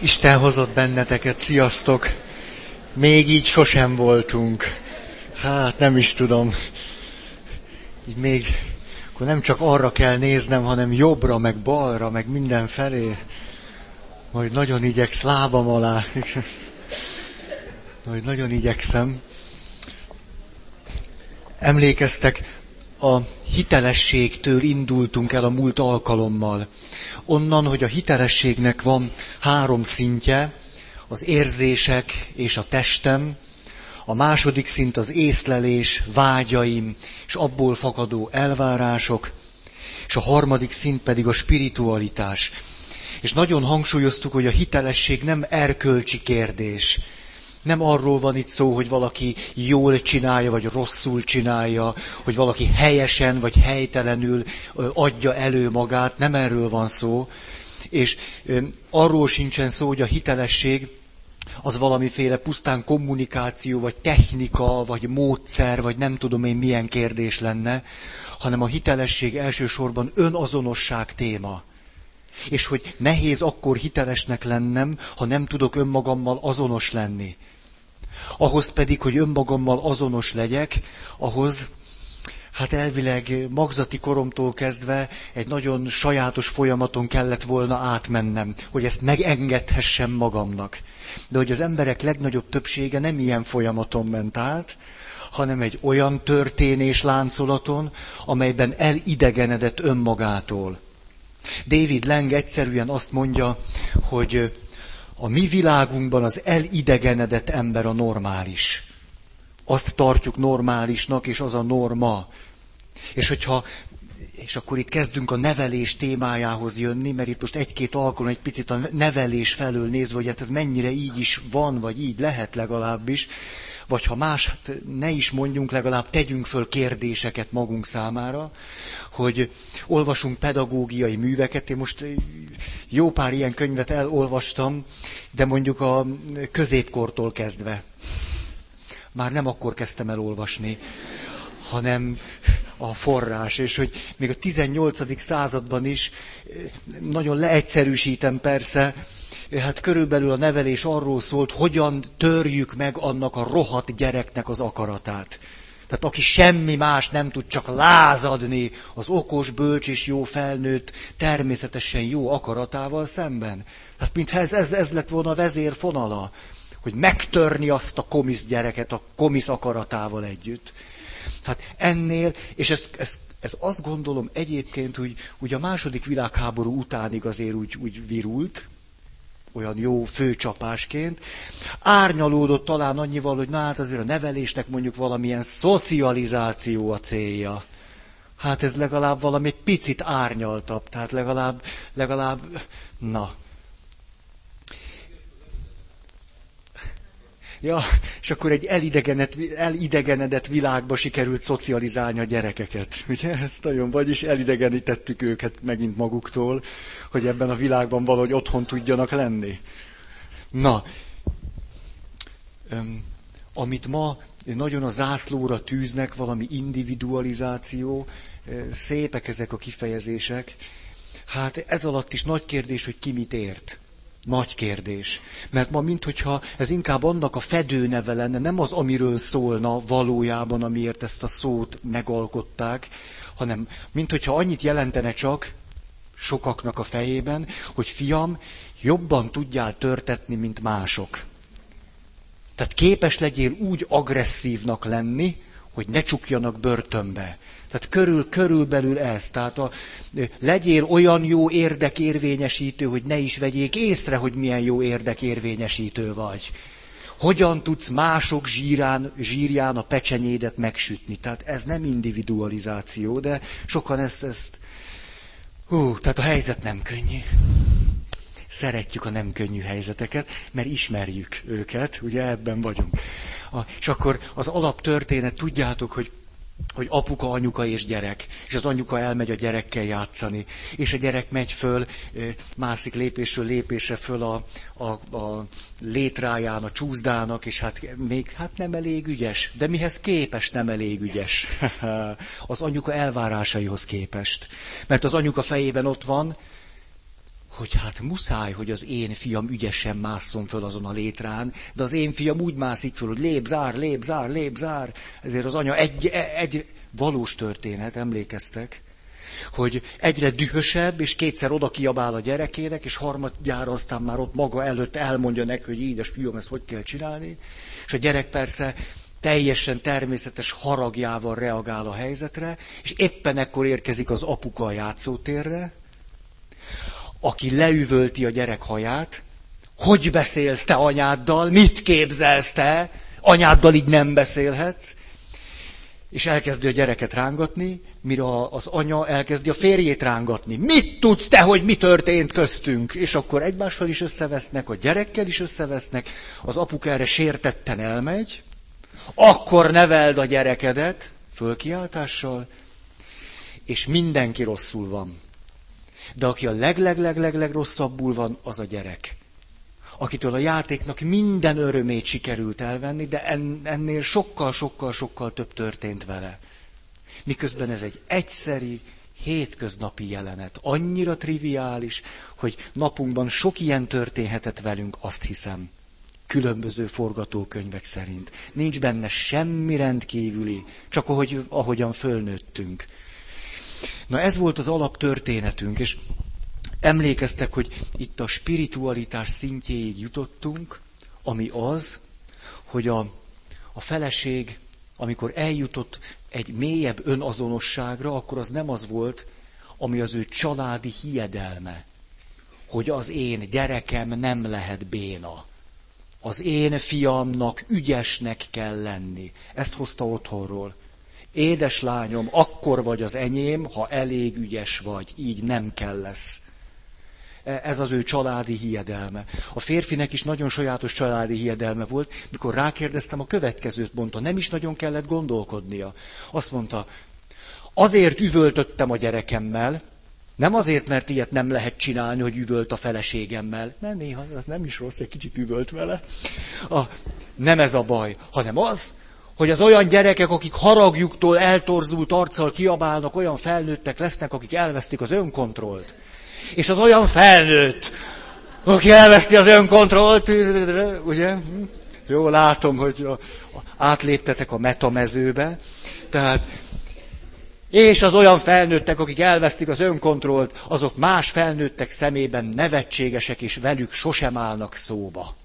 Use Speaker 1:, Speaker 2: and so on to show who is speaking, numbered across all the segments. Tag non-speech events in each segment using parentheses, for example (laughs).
Speaker 1: Isten hozott benneteket, sziasztok! Még így sosem voltunk. Hát nem is tudom. Így még, akkor nem csak arra kell néznem, hanem jobbra, meg balra, meg mindenfelé. Majd nagyon igyeksz lábam alá. Majd nagyon igyekszem. Emlékeztek, a hitelességtől indultunk el a múlt alkalommal onnan, hogy a hitelességnek van három szintje, az érzések és a testem, a második szint az észlelés, vágyaim és abból fakadó elvárások, és a harmadik szint pedig a spiritualitás. És nagyon hangsúlyoztuk, hogy a hitelesség nem erkölcsi kérdés, nem arról van itt szó, hogy valaki jól csinálja, vagy rosszul csinálja, hogy valaki helyesen, vagy helytelenül adja elő magát, nem erről van szó. És arról sincsen szó, hogy a hitelesség az valamiféle pusztán kommunikáció, vagy technika, vagy módszer, vagy nem tudom én milyen kérdés lenne, hanem a hitelesség elsősorban önazonosság téma. És hogy nehéz akkor hitelesnek lennem, ha nem tudok önmagammal azonos lenni. Ahhoz pedig, hogy önmagammal azonos legyek, ahhoz hát elvileg magzati koromtól kezdve egy nagyon sajátos folyamaton kellett volna átmennem, hogy ezt megengedhessem magamnak. De hogy az emberek legnagyobb többsége nem ilyen folyamaton ment át, hanem egy olyan történés láncolaton, amelyben elidegenedett önmagától. David Lang egyszerűen azt mondja, hogy a mi világunkban az elidegenedett ember a normális. Azt tartjuk normálisnak, és az a norma. És hogyha és akkor itt kezdünk a nevelés témájához jönni, mert itt most egy-két alkalom egy picit a nevelés felől nézve, hogy hát ez mennyire így is van, vagy így lehet legalábbis, vagy ha más, hát ne is mondjunk, legalább tegyünk föl kérdéseket magunk számára, hogy olvasunk pedagógiai műveket. Én most jó pár ilyen könyvet elolvastam, de mondjuk a középkortól kezdve. Már nem akkor kezdtem el olvasni, hanem a forrás, és hogy még a 18. században is, nagyon leegyszerűsítem persze, hát körülbelül a nevelés arról szólt, hogyan törjük meg annak a rohadt gyereknek az akaratát. Tehát aki semmi más nem tud csak lázadni az okos, bölcs és jó felnőtt, természetesen jó akaratával szemben. Hát mintha ez, ez, ez lett volna a vezérfonala, hogy megtörni azt a komisz gyereket a komisz akaratával együtt. Hát ennél, és ez, ez, ez azt gondolom egyébként, hogy, hogy a második világháború utánig azért úgy, úgy virult, olyan jó főcsapásként. Árnyalódott talán annyival, hogy na hát azért a nevelésnek mondjuk valamilyen szocializáció a célja. Hát ez legalább valami picit árnyaltabb, tehát legalább, legalább, na, Ja, és akkor egy elidegenedett világba sikerült szocializálni a gyerekeket. Ugye, ez nagyon, vagyis elidegenítettük őket megint maguktól, hogy ebben a világban valahogy otthon tudjanak lenni. Na, amit ma nagyon a zászlóra tűznek, valami individualizáció, szépek ezek a kifejezések. Hát ez alatt is nagy kérdés, hogy ki mit ért. Nagy kérdés. Mert ma, minthogyha ez inkább annak a fedőneve lenne, nem az, amiről szólna valójában, amiért ezt a szót megalkották, hanem minthogyha annyit jelentene csak sokaknak a fejében, hogy fiam, jobban tudjál törtetni, mint mások. Tehát képes legyél úgy agresszívnak lenni, hogy ne csukjanak börtönbe. Tehát körül, körülbelül ez. Tehát a, legyél olyan jó érdekérvényesítő, hogy ne is vegyék észre, hogy milyen jó érdekérvényesítő vagy. Hogyan tudsz mások zsírán, zsírján a pecsenyédet megsütni? Tehát ez nem individualizáció, de sokan ezt, ezt hú, tehát a helyzet nem könnyű. Szeretjük a nem könnyű helyzeteket, mert ismerjük őket, ugye ebben vagyunk. A, és akkor az alaptörténet, tudjátok, hogy hogy apuka, anyuka és gyerek, és az anyuka elmegy a gyerekkel játszani, és a gyerek megy föl, mászik lépésről lépésre föl a, a, a létráján, a csúszdának, és hát még hát nem elég ügyes, de mihez képest nem elég ügyes? (laughs) az anyuka elvárásaihoz képest. Mert az anyuka fejében ott van, hogy hát muszáj, hogy az én fiam ügyesen másszon föl azon a létrán, de az én fiam úgy mászik föl, hogy lép, zár, lép, zár, lép, zár. Ezért az anya egy, egy valós történet, emlékeztek, hogy egyre dühösebb, és kétszer oda kiabál a gyerekének, és harmadjára aztán már ott maga előtt elmondja neki, hogy édes fiam, ezt hogy kell csinálni. És a gyerek persze teljesen természetes haragjával reagál a helyzetre, és éppen ekkor érkezik az apuka a játszótérre, aki leüvölti a gyerek haját, hogy beszélsz te anyáddal, mit képzelsz te, anyáddal így nem beszélhetsz, és elkezdi a gyereket rángatni, mire az anya elkezdi a férjét rángatni. Mit tudsz te, hogy mi történt köztünk? És akkor egymással is összevesznek, a gyerekkel is összevesznek, az apuk erre sértetten elmegy, akkor neveld a gyerekedet, fölkiáltással, és mindenki rosszul van. De aki a leg-leg-leg-leg rosszabbul van, az a gyerek. Akitől a játéknak minden örömét sikerült elvenni, de ennél sokkal-sokkal-sokkal több történt vele. Miközben ez egy egyszeri, hétköznapi jelenet. Annyira triviális, hogy napunkban sok ilyen történhetett velünk, azt hiszem. Különböző forgatókönyvek szerint. Nincs benne semmi rendkívüli, csak ahogy, ahogyan fölnőttünk. Na ez volt az alaptörténetünk, és emlékeztek, hogy itt a spiritualitás szintjéig jutottunk, ami az, hogy a, a feleség, amikor eljutott egy mélyebb önazonosságra, akkor az nem az volt, ami az ő családi hiedelme, hogy az én gyerekem nem lehet béna. Az én fiamnak ügyesnek kell lenni. Ezt hozta otthonról. Édes lányom, akkor vagy az enyém, ha elég ügyes vagy, így nem kell lesz. E, ez az ő családi hiedelme. A férfinek is nagyon sajátos családi hiedelme volt, mikor rákérdeztem, a következőt mondta, nem is nagyon kellett gondolkodnia. Azt mondta, azért üvöltöttem a gyerekemmel, nem azért, mert ilyet nem lehet csinálni, hogy üvölt a feleségemmel. Nem, néha az nem is rossz, egy kicsit üvölt vele. A, nem ez a baj, hanem az, hogy az olyan gyerekek, akik haragjuktól eltorzult arccal kiabálnak, olyan felnőttek lesznek, akik elvesztik az önkontrollt. És az olyan felnőtt, aki elveszti az önkontrollt, ugye? Jó, látom, hogy átléptetek a metamezőbe. Tehát, és az olyan felnőttek, akik elvesztik az önkontrollt, azok más felnőttek szemében nevetségesek, és velük sosem állnak szóba.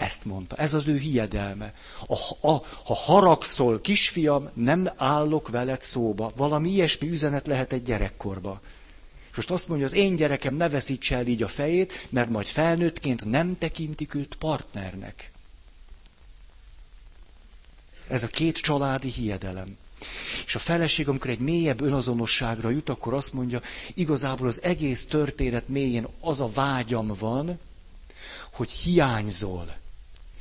Speaker 1: Ezt mondta, ez az ő hiedelme. A, a, ha haragszol, kisfiam, nem állok veled szóba. Valami ilyesmi üzenet lehet egy gyerekkorba. És most azt mondja, az én gyerekem ne veszítse el így a fejét, mert majd felnőttként nem tekintik őt partnernek. Ez a két családi hiedelem. És a feleség, amikor egy mélyebb önazonosságra jut, akkor azt mondja, igazából az egész történet mélyén az a vágyam van, hogy hiányzol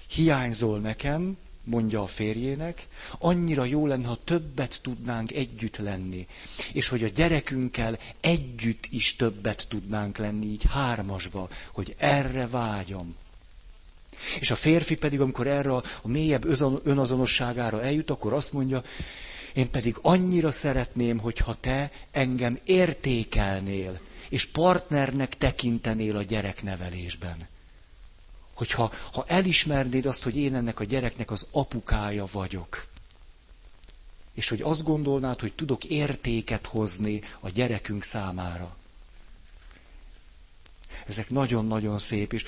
Speaker 1: hiányzol nekem, mondja a férjének, annyira jó lenne, ha többet tudnánk együtt lenni. És hogy a gyerekünkkel együtt is többet tudnánk lenni, így hármasba, hogy erre vágyom. És a férfi pedig, amikor erre a mélyebb önazonosságára eljut, akkor azt mondja, én pedig annyira szeretném, hogyha te engem értékelnél, és partnernek tekintenél a gyereknevelésben hogyha ha elismernéd azt, hogy én ennek a gyereknek az apukája vagyok, és hogy azt gondolnád, hogy tudok értéket hozni a gyerekünk számára. Ezek nagyon-nagyon szép, és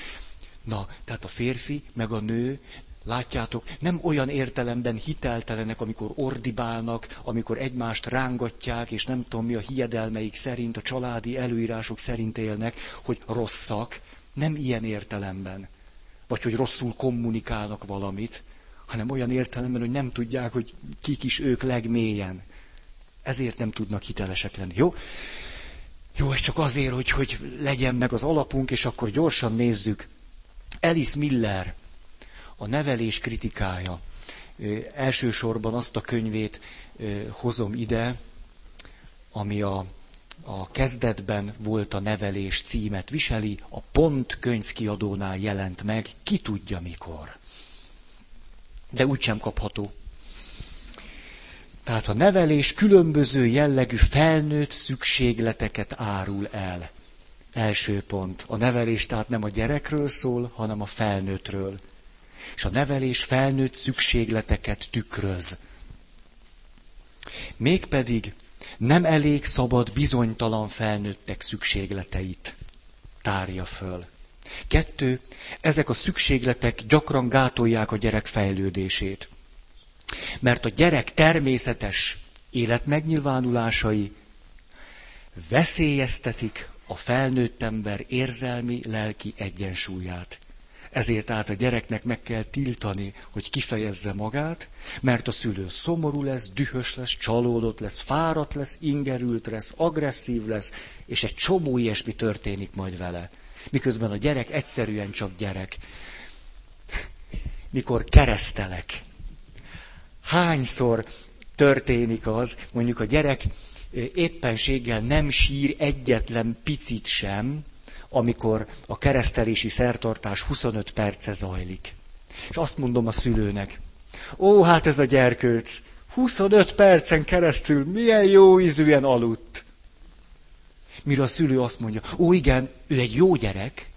Speaker 1: na, tehát a férfi meg a nő, látjátok, nem olyan értelemben hiteltelenek, amikor ordibálnak, amikor egymást rángatják, és nem tudom mi a hiedelmeik szerint, a családi előírások szerint élnek, hogy rosszak, nem ilyen értelemben vagy hogy rosszul kommunikálnak valamit, hanem olyan értelemben, hogy nem tudják, hogy kik is ők legmélyen. Ezért nem tudnak hitelesek lenni. Jó? Jó, ez csak azért, hogy, hogy legyen meg az alapunk, és akkor gyorsan nézzük. Alice Miller, a nevelés kritikája. Elsősorban azt a könyvét hozom ide, ami a a kezdetben volt a nevelés címet viseli, a Pont könyvkiadónál jelent meg, ki tudja mikor. De úgysem kapható. Tehát a nevelés különböző jellegű felnőtt szükségleteket árul el. Első pont. A nevelés tehát nem a gyerekről szól, hanem a felnőttről. És a nevelés felnőtt szükségleteket tükröz. Mégpedig nem elég szabad bizonytalan felnőttek szükségleteit tárja föl. Kettő, ezek a szükségletek gyakran gátolják a gyerek fejlődését. Mert a gyerek természetes életmegnyilvánulásai veszélyeztetik a felnőtt ember érzelmi, lelki egyensúlyát. Ezért át a gyereknek meg kell tiltani, hogy kifejezze magát, mert a szülő szomorú lesz, dühös lesz, csalódott lesz, fáradt lesz, ingerült lesz, agresszív lesz, és egy csomó ilyesmi történik majd vele. Miközben a gyerek egyszerűen csak gyerek. Mikor keresztelek. Hányszor történik az, mondjuk a gyerek éppenséggel nem sír egyetlen picit sem, amikor a keresztelési szertartás 25 perce zajlik. És azt mondom a szülőnek, ó, hát ez a gyerkőc, 25 percen keresztül milyen jó ízűen aludt. Mire a szülő azt mondja, ó igen, ő egy jó gyerek,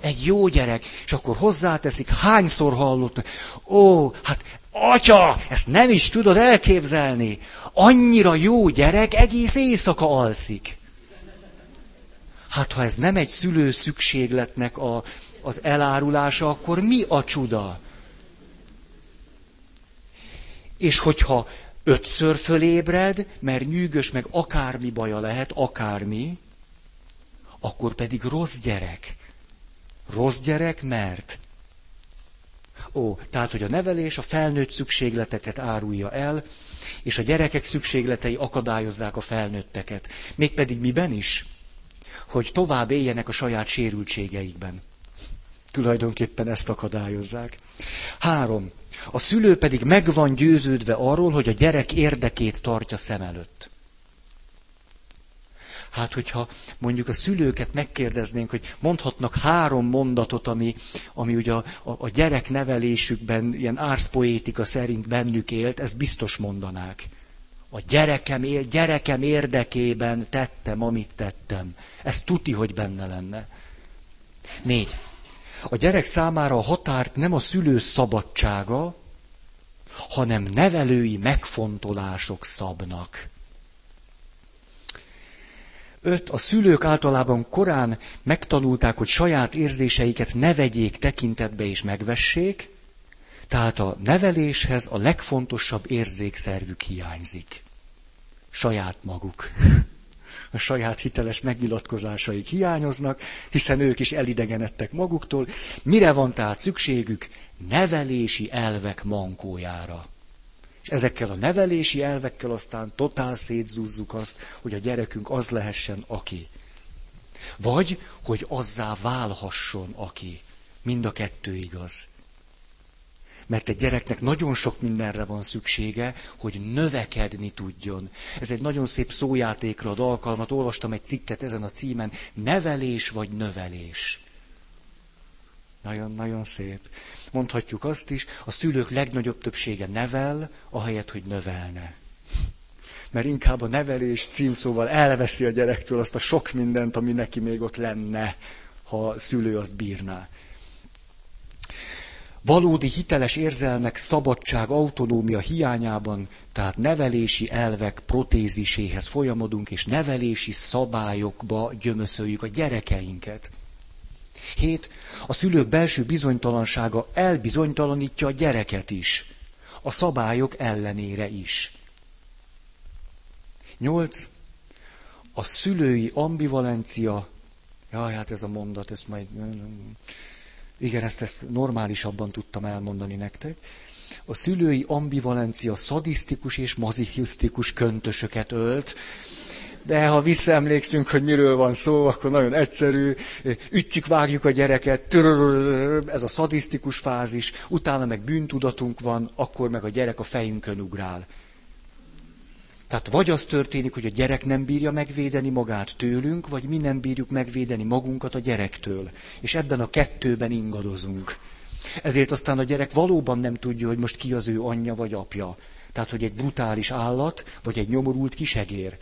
Speaker 1: egy jó gyerek, és akkor hozzáteszik, hányszor hallott, ó, hát atya, ezt nem is tudod elképzelni, annyira jó gyerek, egész éjszaka alszik. Hát ha ez nem egy szülő szükségletnek a, az elárulása, akkor mi a csuda? És hogyha ötször fölébred, mert nyűgös, meg akármi baja lehet, akármi, akkor pedig rossz gyerek. Rossz gyerek, mert Ó, tehát, hogy a nevelés a felnőtt szükségleteket árulja el, és a gyerekek szükségletei akadályozzák a felnőtteket. Mégpedig miben is? Hogy tovább éljenek a saját sérültségeikben. Tulajdonképpen ezt akadályozzák. Három. A szülő pedig meg van győződve arról, hogy a gyerek érdekét tartja szem előtt. Hát, hogyha mondjuk a szülőket megkérdeznénk, hogy mondhatnak három mondatot, ami, ami ugye a, a, a gyerek nevelésükben ilyen árszpoétika szerint bennük élt, ezt biztos mondanák. A gyerekem, gyerekem érdekében tettem, amit tettem. Ez tuti, hogy benne lenne. Négy. A gyerek számára a határt nem a szülő szabadsága, hanem nevelői megfontolások szabnak. Öt, a szülők általában korán megtanulták, hogy saját érzéseiket ne vegyék tekintetbe és megvessék, tehát a neveléshez a legfontosabb érzékszervük hiányzik. Saját maguk. A saját hiteles megnyilatkozásaik hiányoznak, hiszen ők is elidegenedtek maguktól. Mire van tehát szükségük? Nevelési elvek mankójára. És ezekkel a nevelési elvekkel aztán totál szétzúzzuk azt, hogy a gyerekünk az lehessen, aki. Vagy, hogy azzá válhasson, aki. Mind a kettő igaz. Mert egy gyereknek nagyon sok mindenre van szüksége, hogy növekedni tudjon. Ez egy nagyon szép szójátékra ad alkalmat. Olvastam egy cikket ezen a címen. Nevelés vagy növelés. Nagyon-nagyon szép mondhatjuk azt is, a szülők legnagyobb többsége nevel, ahelyett, hogy növelne. Mert inkább a nevelés címszóval elveszi a gyerektől azt a sok mindent, ami neki még ott lenne, ha a szülő azt bírná. Valódi hiteles érzelmek, szabadság, autonómia hiányában, tehát nevelési elvek protéziséhez folyamodunk, és nevelési szabályokba gyömöszöljük a gyerekeinket. Hét, a szülők belső bizonytalansága elbizonytalanítja a gyereket is, a szabályok ellenére is. Nyolc, a szülői ambivalencia, jaj, hát ez a mondat, ezt majd, igen, ezt, ezt normálisabban tudtam elmondani nektek. A szülői ambivalencia szadisztikus és mazichisztikus köntösöket ölt, de ha visszaemlékszünk, hogy miről van szó, akkor nagyon egyszerű, ütjük, vágjuk a gyereket, ez a szadisztikus fázis, utána meg bűntudatunk van, akkor meg a gyerek a fejünkön ugrál. Tehát vagy az történik, hogy a gyerek nem bírja megvédeni magát tőlünk, vagy mi nem bírjuk megvédeni magunkat a gyerektől. És ebben a kettőben ingadozunk. Ezért aztán a gyerek valóban nem tudja, hogy most ki az ő anyja vagy apja. Tehát, hogy egy brutális állat, vagy egy nyomorult kisegér.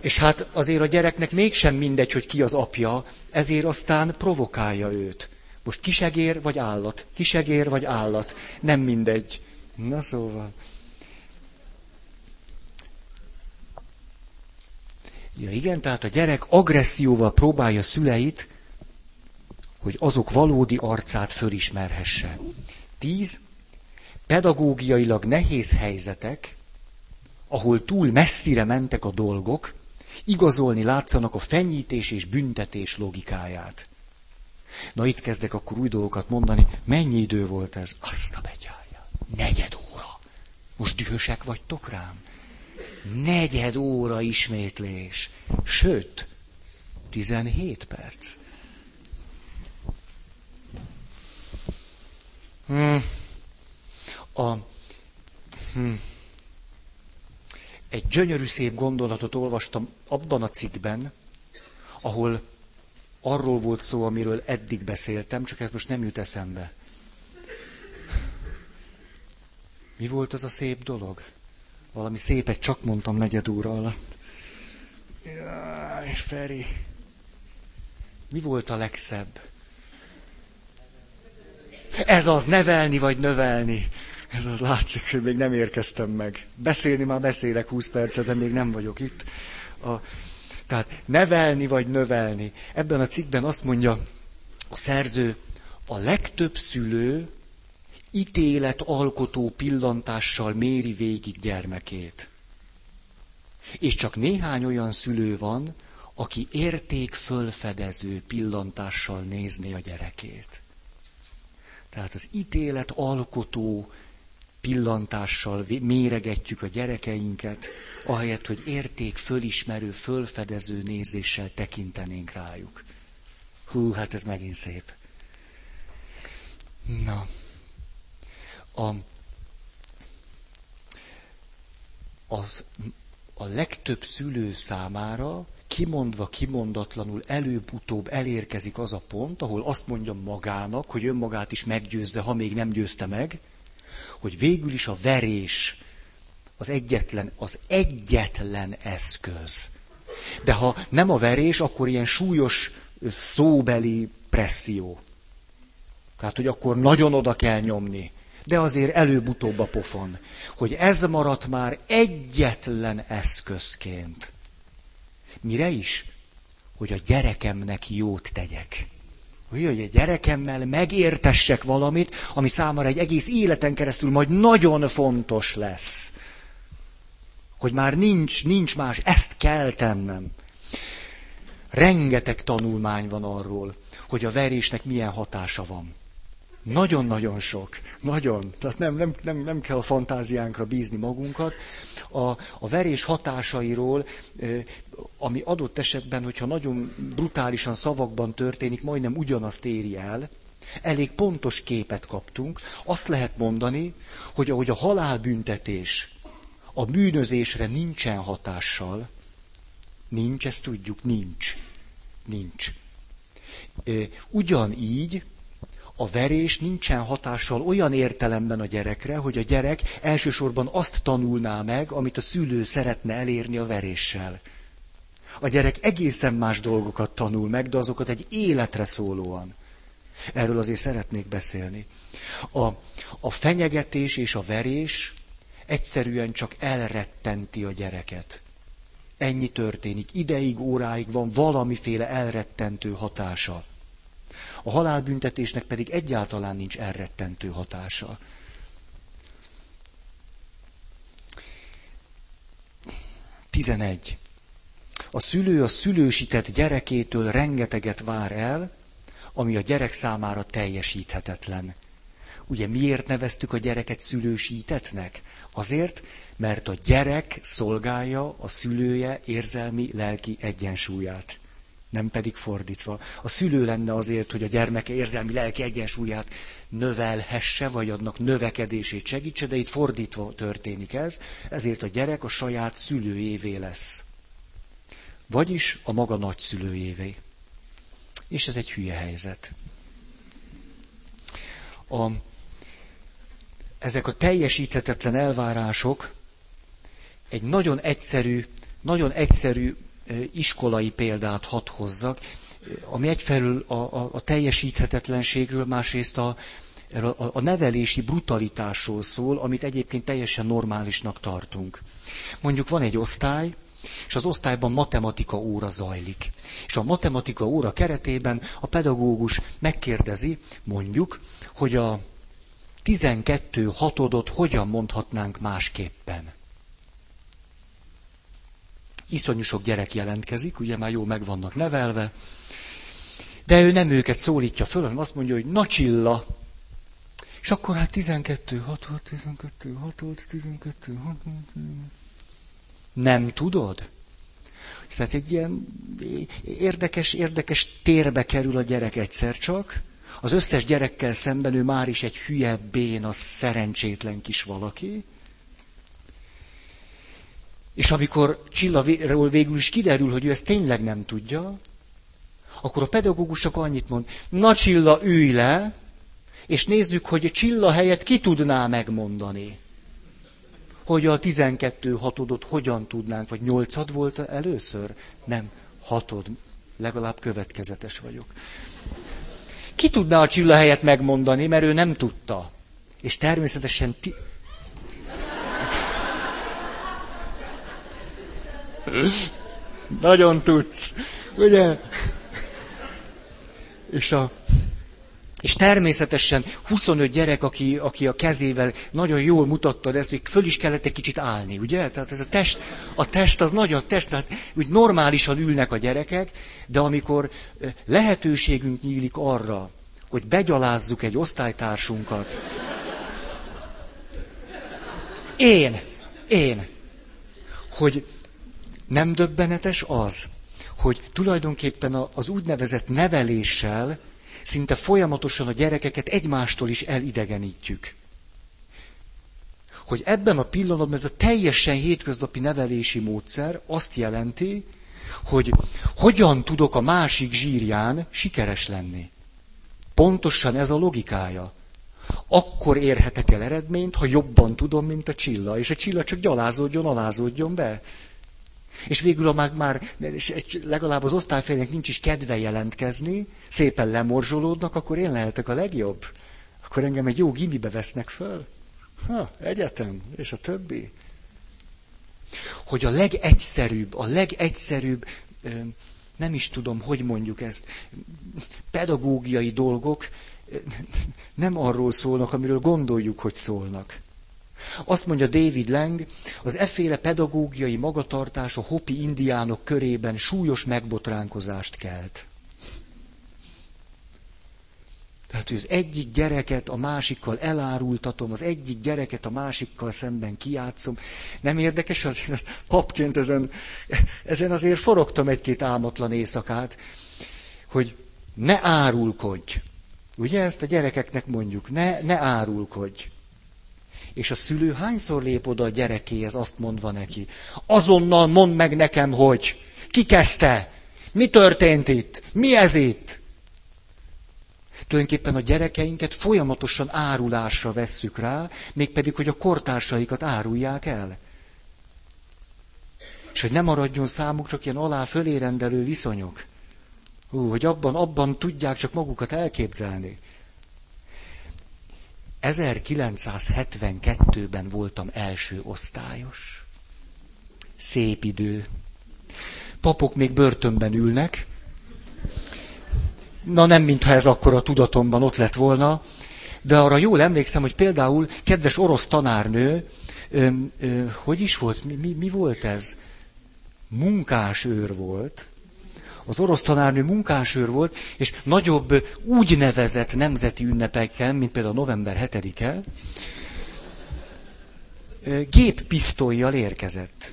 Speaker 1: És hát azért a gyereknek mégsem mindegy, hogy ki az apja, ezért aztán provokálja őt. Most kisegér vagy állat, kisegér vagy állat, nem mindegy. Na szóval. Ja igen, tehát a gyerek agresszióval próbálja szüleit, hogy azok valódi arcát fölismerhesse. Tíz, pedagógiailag nehéz helyzetek, ahol túl messzire mentek a dolgok, igazolni látszanak a fenyítés és büntetés logikáját. Na itt kezdek akkor új dolgokat mondani. Mennyi idő volt ez? Azt a begyárja. Negyed óra. Most dühösek vagytok rám? Negyed óra ismétlés. Sőt, 17 perc. Hmm. A, hmm. Egy gyönyörű szép gondolatot olvastam abban a cikkben, ahol arról volt szó, amiről eddig beszéltem, csak ez most nem jut eszembe. Mi volt az a szép dolog? Valami szépet csak mondtam negyed óra alatt. Jaj, Feri. Mi volt a legszebb? Ez az, nevelni vagy növelni. Ez az látszik, hogy még nem érkeztem meg. Beszélni már beszélek 20 percet, de még nem vagyok itt. A, tehát nevelni vagy növelni. Ebben a cikkben azt mondja a szerző, a legtöbb szülő ítélet alkotó pillantással méri végig gyermekét. És csak néhány olyan szülő van, aki érték fölfedező pillantással nézni a gyerekét. Tehát az ítélet alkotó pillantással méregetjük a gyerekeinket, ahelyett, hogy érték fölismerő, fölfedező nézéssel tekintenénk rájuk. Hú, hát ez megint szép. Na. A, az, a legtöbb szülő számára kimondva, kimondatlanul előbb-utóbb elérkezik az a pont, ahol azt mondja magának, hogy önmagát is meggyőzze, ha még nem győzte meg, hogy végül is a verés az egyetlen, az egyetlen eszköz. De ha nem a verés, akkor ilyen súlyos szóbeli presszió. Tehát, hogy akkor nagyon oda kell nyomni. De azért előbb-utóbb a pofon. Hogy ez maradt már egyetlen eszközként. Mire is? Hogy a gyerekemnek jót tegyek hogy a gyerekemmel megértessek valamit, ami számára egy egész életen keresztül majd nagyon fontos lesz. Hogy már nincs, nincs más, ezt kell tennem. Rengeteg tanulmány van arról, hogy a verésnek milyen hatása van. Nagyon-nagyon sok. Nagyon. Tehát nem, nem, nem, nem kell a fantáziánkra bízni magunkat. A, a verés hatásairól, ami adott esetben, hogyha nagyon brutálisan szavakban történik, majdnem ugyanazt éri el, elég pontos képet kaptunk. Azt lehet mondani, hogy ahogy a halálbüntetés a bűnözésre nincsen hatással, nincs, ezt tudjuk, nincs. Nincs. Ugyanígy a verés nincsen hatással olyan értelemben a gyerekre, hogy a gyerek elsősorban azt tanulná meg, amit a szülő szeretne elérni a veréssel. A gyerek egészen más dolgokat tanul meg, de azokat egy életre szólóan. Erről azért szeretnék beszélni. A, a fenyegetés és a verés egyszerűen csak elrettenti a gyereket. Ennyi történik. Ideig, óráig van valamiféle elrettentő hatása. A halálbüntetésnek pedig egyáltalán nincs elrettentő hatása. Tizenegy. A szülő a szülősített gyerekétől rengeteget vár el, ami a gyerek számára teljesíthetetlen. Ugye miért neveztük a gyereket szülősítetnek? Azért, mert a gyerek szolgálja a szülője érzelmi, lelki egyensúlyát nem pedig fordítva. A szülő lenne azért, hogy a gyermeke érzelmi lelki egyensúlyát növelhesse, vagy annak növekedését segítse, de itt fordítva történik ez, ezért a gyerek a saját szülőjévé lesz. Vagyis a maga nagyszülőjévé. És ez egy hülye helyzet. A, ezek a teljesíthetetlen elvárások egy nagyon egyszerű, nagyon egyszerű iskolai példát hadd hozzak, ami egyfelől a, a, a teljesíthetetlenségről, másrészt a, a, a nevelési brutalitásról szól, amit egyébként teljesen normálisnak tartunk. Mondjuk van egy osztály, és az osztályban matematika óra zajlik. És a matematika óra keretében a pedagógus megkérdezi, mondjuk, hogy a 12 hatodot hogyan mondhatnánk másképpen. Iszonyú sok gyerek jelentkezik, ugye már jól meg vannak nevelve, de ő nem őket szólítja föl, hanem azt mondja, hogy na csilla. És akkor hát 12 hatod, 12 hatod, 12 hatod. Nem tudod? Tehát egy ilyen érdekes, érdekes térbe kerül a gyerek egyszer csak. Az összes gyerekkel szemben ő már is egy hülye, béna, szerencsétlen kis valaki. És amikor Csillaról végül is kiderül, hogy ő ezt tényleg nem tudja, akkor a pedagógus csak annyit mond, na Csilla, ülj le, és nézzük, hogy Csilla helyett ki tudná megmondani hogy a 12 hatodot hogyan tudnánk, vagy nyolcad volt először? Nem, hatod. Legalább következetes vagyok. Ki tudná a csilla helyet megmondani, mert ő nem tudta. És természetesen ti... (laughs) Nagyon tudsz, ugye? És a és természetesen 25 gyerek, aki, aki a kezével nagyon jól mutatta ezt, még föl is kellett egy kicsit állni, ugye? Tehát ez a test, a test az nagy a test, tehát úgy normálisan ülnek a gyerekek, de amikor lehetőségünk nyílik arra, hogy begyalázzuk egy osztálytársunkat, én, én, hogy nem döbbenetes az, hogy tulajdonképpen az úgynevezett neveléssel, szinte folyamatosan a gyerekeket egymástól is elidegenítjük. Hogy ebben a pillanatban ez a teljesen hétköznapi nevelési módszer azt jelenti, hogy hogyan tudok a másik zsírján sikeres lenni. Pontosan ez a logikája. Akkor érhetek el eredményt, ha jobban tudom, mint a csilla, és a csilla csak gyalázódjon, alázódjon be. És végül, ha már, már legalább az osztályfélnek nincs is kedve jelentkezni, szépen lemorzsolódnak, akkor én lehetek a legjobb. Akkor engem egy jó gimibe vesznek föl. Ha, egyetem, és a többi. Hogy a legegyszerűbb, a legegyszerűbb, nem is tudom, hogy mondjuk ezt, pedagógiai dolgok nem arról szólnak, amiről gondoljuk, hogy szólnak. Azt mondja David Lang, az efféle pedagógiai magatartás a hopi indiánok körében súlyos megbotránkozást kelt. Tehát, hogy az egyik gyereket a másikkal elárultatom, az egyik gyereket a másikkal szemben kiátszom. Nem érdekes azért, az papként ezen, ezen azért forogtam egy-két álmatlan éjszakát, hogy ne árulkodj. Ugye ezt a gyerekeknek mondjuk, ne, ne árulkodj. És a szülő hányszor lép oda a gyerekéhez, azt mondva neki, azonnal mondd meg nekem, hogy ki kezdte, mi történt itt, mi ez itt. Tulajdonképpen a gyerekeinket folyamatosan árulásra vesszük rá, mégpedig, hogy a kortársaikat árulják el. És hogy nem maradjon számuk csak ilyen alá fölé rendelő viszonyok. Hú, hogy abban, abban tudják csak magukat elképzelni. 1972-ben voltam első osztályos. Szép idő. Papok még börtönben ülnek. Na nem, mintha ez akkor a tudatomban ott lett volna, de arra jól emlékszem, hogy például kedves orosz tanárnő, ö, ö, hogy is volt, mi, mi, mi volt ez? Munkásőr volt, az orosz tanárnő munkásőr volt, és nagyobb úgynevezett nemzeti ünnepekkel, mint például november 7-e, géppisztolyjal érkezett.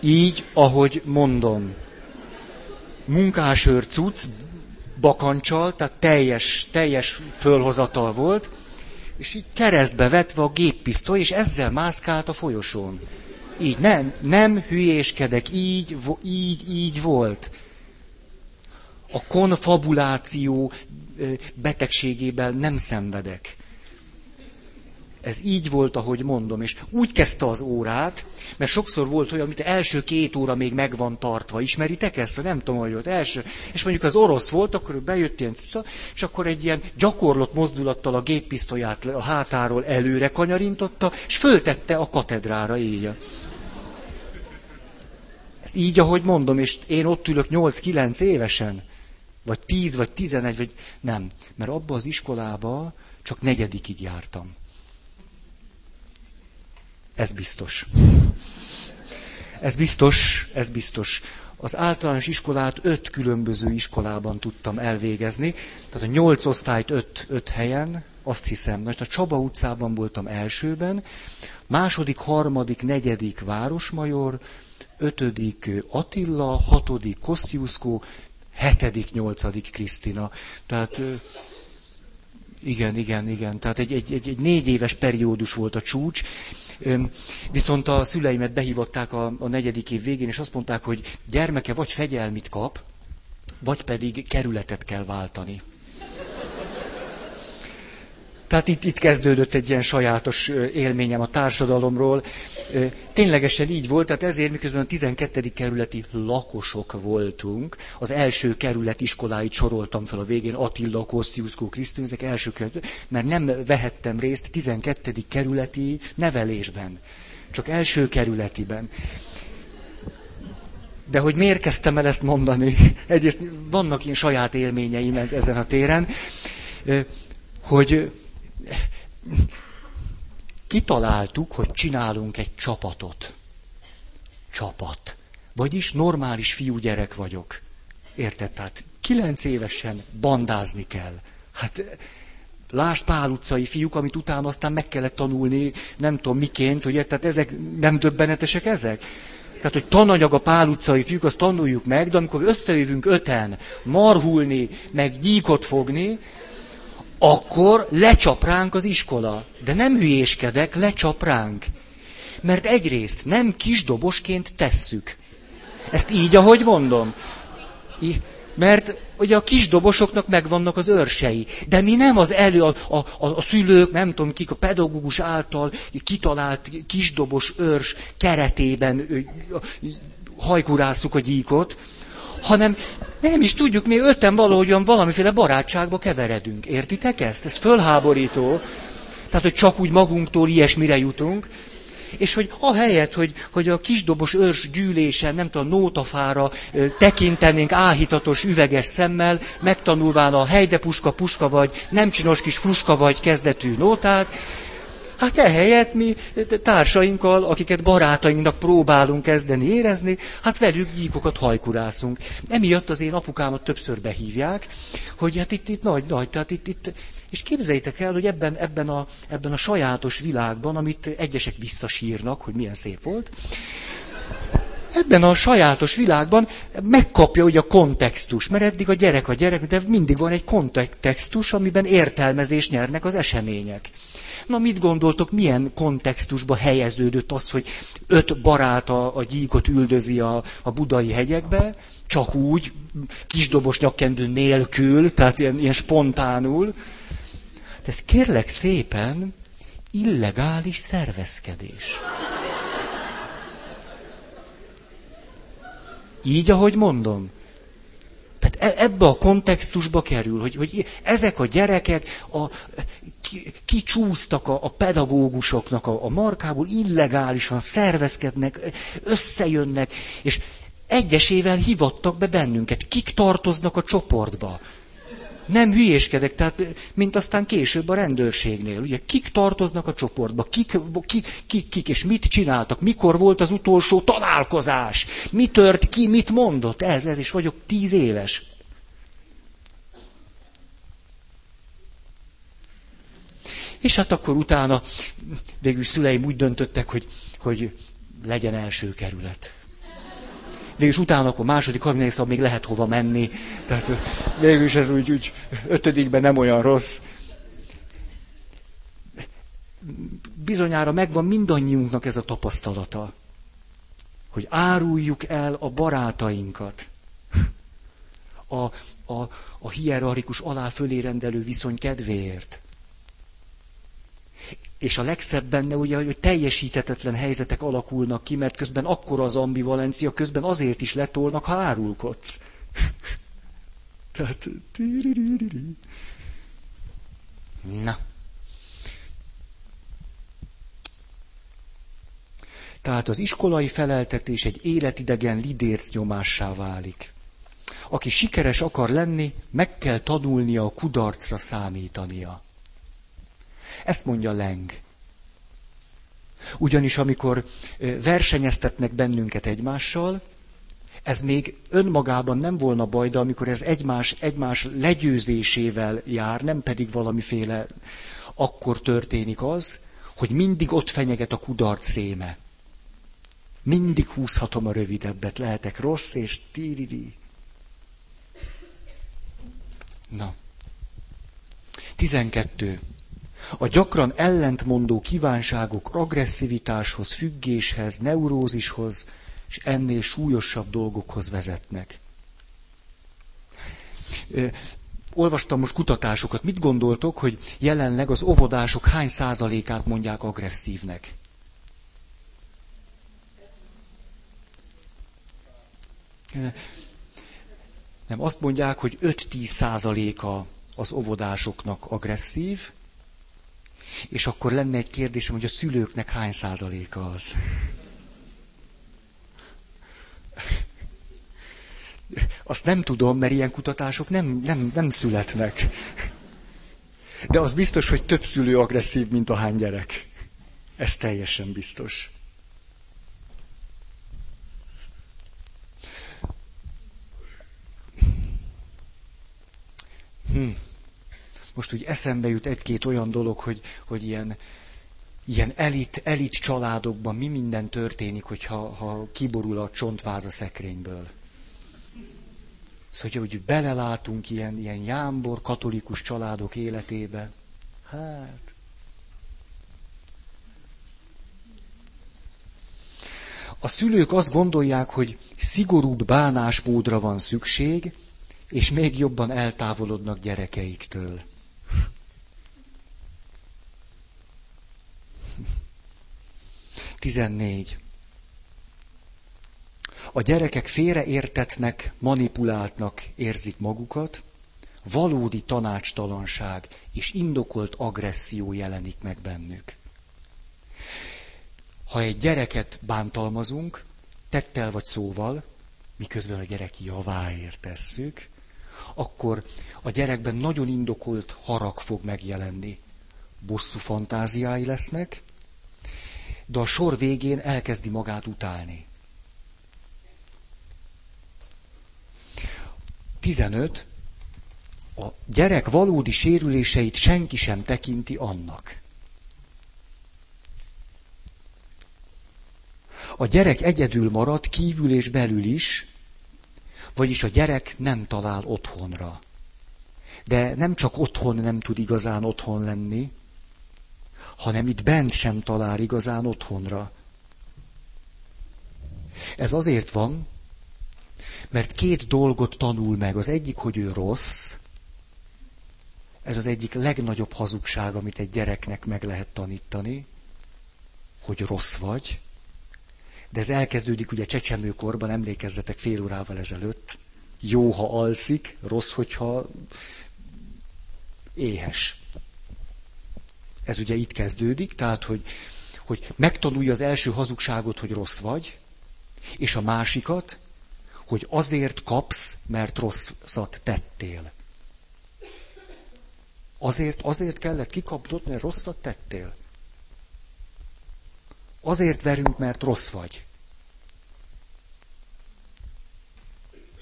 Speaker 1: Így, ahogy mondom. Munkásőr cucc, bakancsal, tehát teljes, teljes fölhozatal volt, és így keresztbe vetve a géppisztoly, és ezzel mászkált a folyosón. Így, nem, nem hülyéskedek, így, így, így volt. A konfabuláció betegségében nem szenvedek. Ez így volt, ahogy mondom, és úgy kezdte az órát, mert sokszor volt olyan, amit első két óra még meg van tartva. Ismeritek ezt? Nem tudom, hogy volt első. És mondjuk az orosz volt, akkor ő bejött ilyen, és akkor egy ilyen gyakorlott mozdulattal a géppisztolyát a hátáról előre kanyarintotta, és föltette a katedrára így. Ez így, ahogy mondom, és én ott ülök 8-9 évesen, vagy 10, vagy 11, vagy nem. Mert abba az iskolába csak negyedikig jártam. Ez biztos. Ez biztos, ez biztos. Az általános iskolát öt különböző iskolában tudtam elvégezni. Tehát a nyolc osztályt öt, öt helyen, azt hiszem. Most a Csaba utcában voltam elsőben, második, harmadik, negyedik Városmajor, ötödik Attila, hatodik Kosciuszkó, hetedik, nyolcadik Krisztina. Tehát igen, igen, igen. Tehát egy, egy, egy, egy négy éves periódus volt a csúcs, Viszont a szüleimet behívották a, a negyedik év végén, és azt mondták, hogy gyermeke vagy fegyelmit kap, vagy pedig kerületet kell váltani. Tehát itt, itt kezdődött egy ilyen sajátos élményem a társadalomról. Ténylegesen így volt, tehát ezért miközben a 12. kerületi lakosok voltunk, az első kerület iskoláit soroltam fel a végén, Attila, Kossziuszkó, Krisztus, ezek első kerület, mert nem vehettem részt 12. kerületi nevelésben, csak első kerületiben. De hogy miért kezdtem el ezt mondani? Egyrészt vannak ilyen saját élményeim ezen a téren, hogy kitaláltuk, hogy csinálunk egy csapatot. Csapat. Vagyis normális fiúgyerek vagyok. Érted? Tehát kilenc évesen bandázni kell. Hát lásd Pál utcai fiúk, amit utána aztán meg kellett tanulni, nem tudom miként, hogy tehát ezek nem döbbenetesek ezek? Tehát, hogy tananyag a Pál utcai fiúk, azt tanuljuk meg, de amikor összejövünk öten marhulni, meg gyíkot fogni, akkor lecsap ránk az iskola. De nem hülyéskedek, lecsap ránk. Mert egyrészt nem kisdobosként tesszük. Ezt így, ahogy mondom. Mert ugye a kisdobosoknak megvannak az őrsei. De mi nem az elő, a, a, a, szülők, nem tudom kik, a pedagógus által kitalált kisdobos őrs keretében hajkurászuk a gyíkot, hanem nem is tudjuk, mi öten valahogyan valamiféle barátságba keveredünk. Értitek ezt? Ez fölháborító. Tehát, hogy csak úgy magunktól ilyesmire jutunk. És hogy ahelyett, hogy, hogy a kisdobos őrs gyűlésen, nem tudom, nótafára tekintenénk áhítatos üveges szemmel, megtanulván a helydepuska, puska vagy, nem csinos kis fruska vagy kezdetű nótát, Hát ehelyett mi társainkkal, akiket barátainknak próbálunk kezdeni érezni, hát velük gyíkokat hajkurászunk. Emiatt az én apukámat többször behívják, hogy hát itt, itt nagy, nagy, tehát itt, itt, és képzeljétek el, hogy ebben, ebben, a, ebben a sajátos világban, amit egyesek visszasírnak, hogy milyen szép volt, ebben a sajátos világban megkapja ugye a kontextus, mert eddig a gyerek a gyerek, de mindig van egy kontextus, amiben értelmezés nyernek az események. Na mit gondoltok, milyen kontextusba helyeződött az, hogy öt barát a, a gyíkot üldözi a, a budai hegyekbe, csak úgy, kisdobos nyakkendő nélkül, tehát ilyen, ilyen spontánul. De ez kérlek szépen illegális szervezkedés. Így, ahogy mondom. Tehát e, ebbe a kontextusba kerül, hogy, hogy ezek a gyerekek a, kicsúsztak a, a pedagógusoknak a, a markából, illegálisan szervezkednek, összejönnek, és egyesével hivattak be bennünket. Kik tartoznak a csoportba? Nem hülyéskedek, tehát, mint aztán később a rendőrségnél. Ugye, kik tartoznak a csoportba, kik, kik, kik, kik, és mit csináltak, mikor volt az utolsó találkozás, mi tört ki, mit mondott, ez, ez, és vagyok tíz éves. És hát akkor utána végül szüleim úgy döntöttek, hogy, hogy legyen első kerület. Végül utána akkor második, harmadik, szóval még lehet hova menni. Tehát végül ez úgy, úgy ötödikben nem olyan rossz. Bizonyára megvan mindannyiunknak ez a tapasztalata, hogy áruljuk el a barátainkat. A, a, a hierarchikus alá fölé rendelő viszony kedvéért. És a legszebb benne ugye, hogy teljesítetetlen helyzetek alakulnak ki, mert közben akkora az ambivalencia, közben azért is letolnak, ha árulkodsz. (laughs) Tehát... Na. Tehát az iskolai feleltetés egy életidegen lidérc nyomássá válik. Aki sikeres akar lenni, meg kell tanulnia a kudarcra számítania. Ezt mondja Leng. Ugyanis amikor versenyeztetnek bennünket egymással, ez még önmagában nem volna baj, de amikor ez egymás, egymás legyőzésével jár, nem pedig valamiféle, akkor történik az, hogy mindig ott fenyeget a kudarc réme. Mindig húzhatom a rövidebbet, lehetek rossz, és tíridi. Na. 12. A gyakran ellentmondó kívánságok agresszivitáshoz, függéshez, neurózishoz és ennél súlyosabb dolgokhoz vezetnek. Olvastam most kutatásokat. Mit gondoltok, hogy jelenleg az óvodások hány százalékát mondják agresszívnek? Nem, azt mondják, hogy 5-10 százaléka az óvodásoknak agresszív, és akkor lenne egy kérdésem, hogy a szülőknek hány százaléka az? Azt nem tudom, mert ilyen kutatások nem, nem, nem születnek. De az biztos, hogy több szülő agresszív, mint a hány gyerek. Ez teljesen biztos. Hm. Most úgy eszembe jut egy-két olyan dolog, hogy, hogy ilyen, ilyen elit, elit családokban mi minden történik, hogyha ha kiborul a csontváz a szekrényből. Szóval, hogy belelátunk ilyen, ilyen jámbor katolikus családok életébe. Hát. A szülők azt gondolják, hogy szigorúbb bánásmódra van szükség, és még jobban eltávolodnak gyerekeiktől. Tizennégy. A gyerekek félreértetnek, manipuláltnak érzik magukat, valódi tanácstalanság és indokolt agresszió jelenik meg bennük. Ha egy gyereket bántalmazunk, tettel vagy szóval, miközben a gyerek javáért tesszük, akkor a gyerekben nagyon indokolt harag fog megjelenni. Bosszú fantáziái lesznek, de a sor végén elkezdi magát utálni. 15. A gyerek valódi sérüléseit senki sem tekinti annak. A gyerek egyedül marad kívül és belül is, vagyis a gyerek nem talál otthonra. De nem csak otthon nem tud igazán otthon lenni, hanem itt bent sem talál igazán otthonra. Ez azért van, mert két dolgot tanul meg. Az egyik, hogy ő rossz, ez az egyik legnagyobb hazugság, amit egy gyereknek meg lehet tanítani, hogy rossz vagy, de ez elkezdődik ugye csecsemőkorban, emlékezzetek fél órával ezelőtt. Jó, ha alszik, rossz, hogyha éhes. Ez ugye itt kezdődik, tehát, hogy, hogy megtanulja az első hazugságot, hogy rossz vagy, és a másikat, hogy azért kapsz, mert rosszat tettél. Azért, azért kellett kikapnod, mert rosszat tettél. Azért verünk, mert rossz vagy.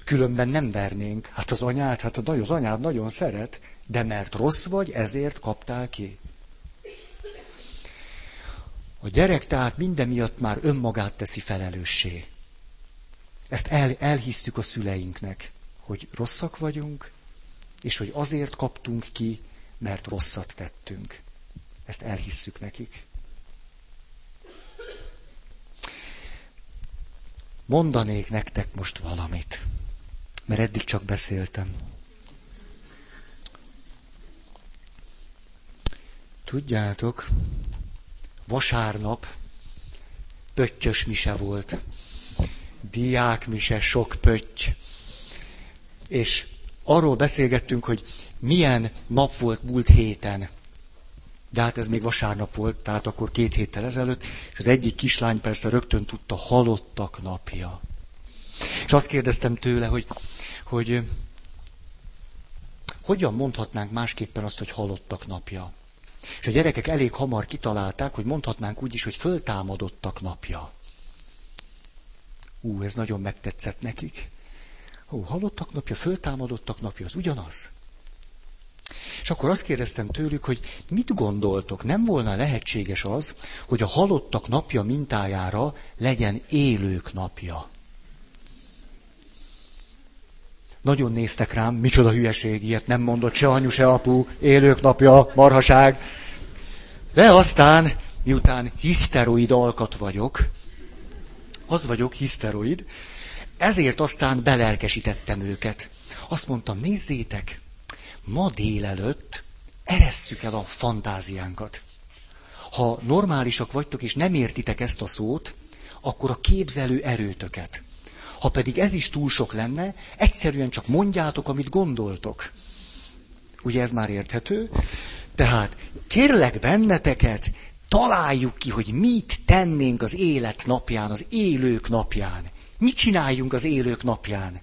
Speaker 1: Különben nem vernénk. Hát az anyád, hát az anyád nagyon szeret, de mert rossz vagy, ezért kaptál ki. A gyerek tehát minden miatt már önmagát teszi felelőssé. Ezt el, elhisszük a szüleinknek, hogy rosszak vagyunk, és hogy azért kaptunk ki, mert rosszat tettünk. Ezt elhisszük nekik. Mondanék nektek most valamit, mert eddig csak beszéltem. Tudjátok, vasárnap pöttyös mise volt. Diák mise, sok pötty. És arról beszélgettünk, hogy milyen nap volt múlt héten. De hát ez még vasárnap volt, tehát akkor két héttel ezelőtt, és az egyik kislány persze rögtön tudta halottak napja. És azt kérdeztem tőle, hogy, hogy hogyan mondhatnánk másképpen azt, hogy halottak napja. És a gyerekek elég hamar kitalálták, hogy mondhatnánk úgy is, hogy föltámadottak napja. Ú, ez nagyon megtetszett nekik. Ó, halottak napja, föltámadottak napja, az ugyanaz. És akkor azt kérdeztem tőlük, hogy mit gondoltok, nem volna lehetséges az, hogy a halottak napja mintájára legyen élők napja? Nagyon néztek rám, micsoda hülyeség, ilyet nem mondott se anyu, se apu, élők napja, marhaság. De aztán, miután hiszteroid alkat vagyok, az vagyok, hiszteroid, ezért aztán belelkesítettem őket. Azt mondtam, nézzétek, ma délelőtt eresszük el a fantáziánkat. Ha normálisak vagytok és nem értitek ezt a szót, akkor a képzelő erőtöket. Ha pedig ez is túl sok lenne, egyszerűen csak mondjátok, amit gondoltok. Ugye ez már érthető? Tehát kérlek benneteket, találjuk ki, hogy mit tennénk az élet napján, az élők napján. Mit csináljunk az élők napján?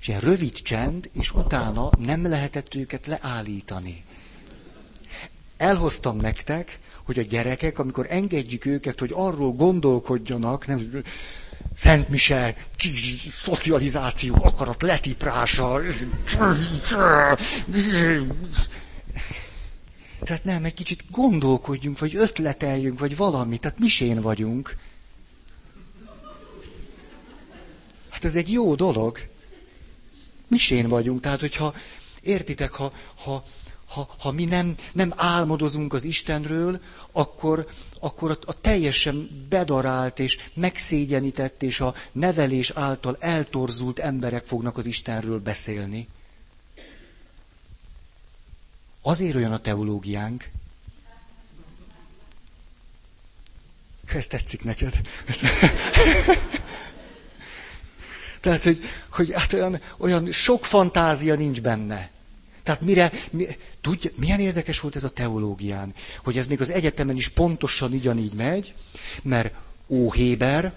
Speaker 1: És ilyen rövid csend, és utána nem lehetett őket leállítani. Elhoztam nektek, hogy a gyerekek, amikor engedjük őket, hogy arról gondolkodjanak, nem, Szent Mise, szocializáció, akarat letiprása. Tehát nem, egy kicsit gondolkodjunk, vagy ötleteljünk, vagy valami. Tehát misén vagyunk. Hát ez egy jó dolog. Misén vagyunk. Tehát, hogyha értitek, ha, ha, ha, ha mi nem, nem álmodozunk az Istenről, akkor, akkor a, a teljesen bedarált és megszégyenített és a nevelés által eltorzult emberek fognak az Istenről beszélni. Azért olyan a teológiánk. Ez tetszik neked. (laughs) Tehát, hogy, hogy hát olyan, olyan sok fantázia nincs benne. Tehát mire, mi, tudja, milyen érdekes volt ez a teológián, hogy ez még az egyetemen is pontosan ugyanígy megy, mert óhéber,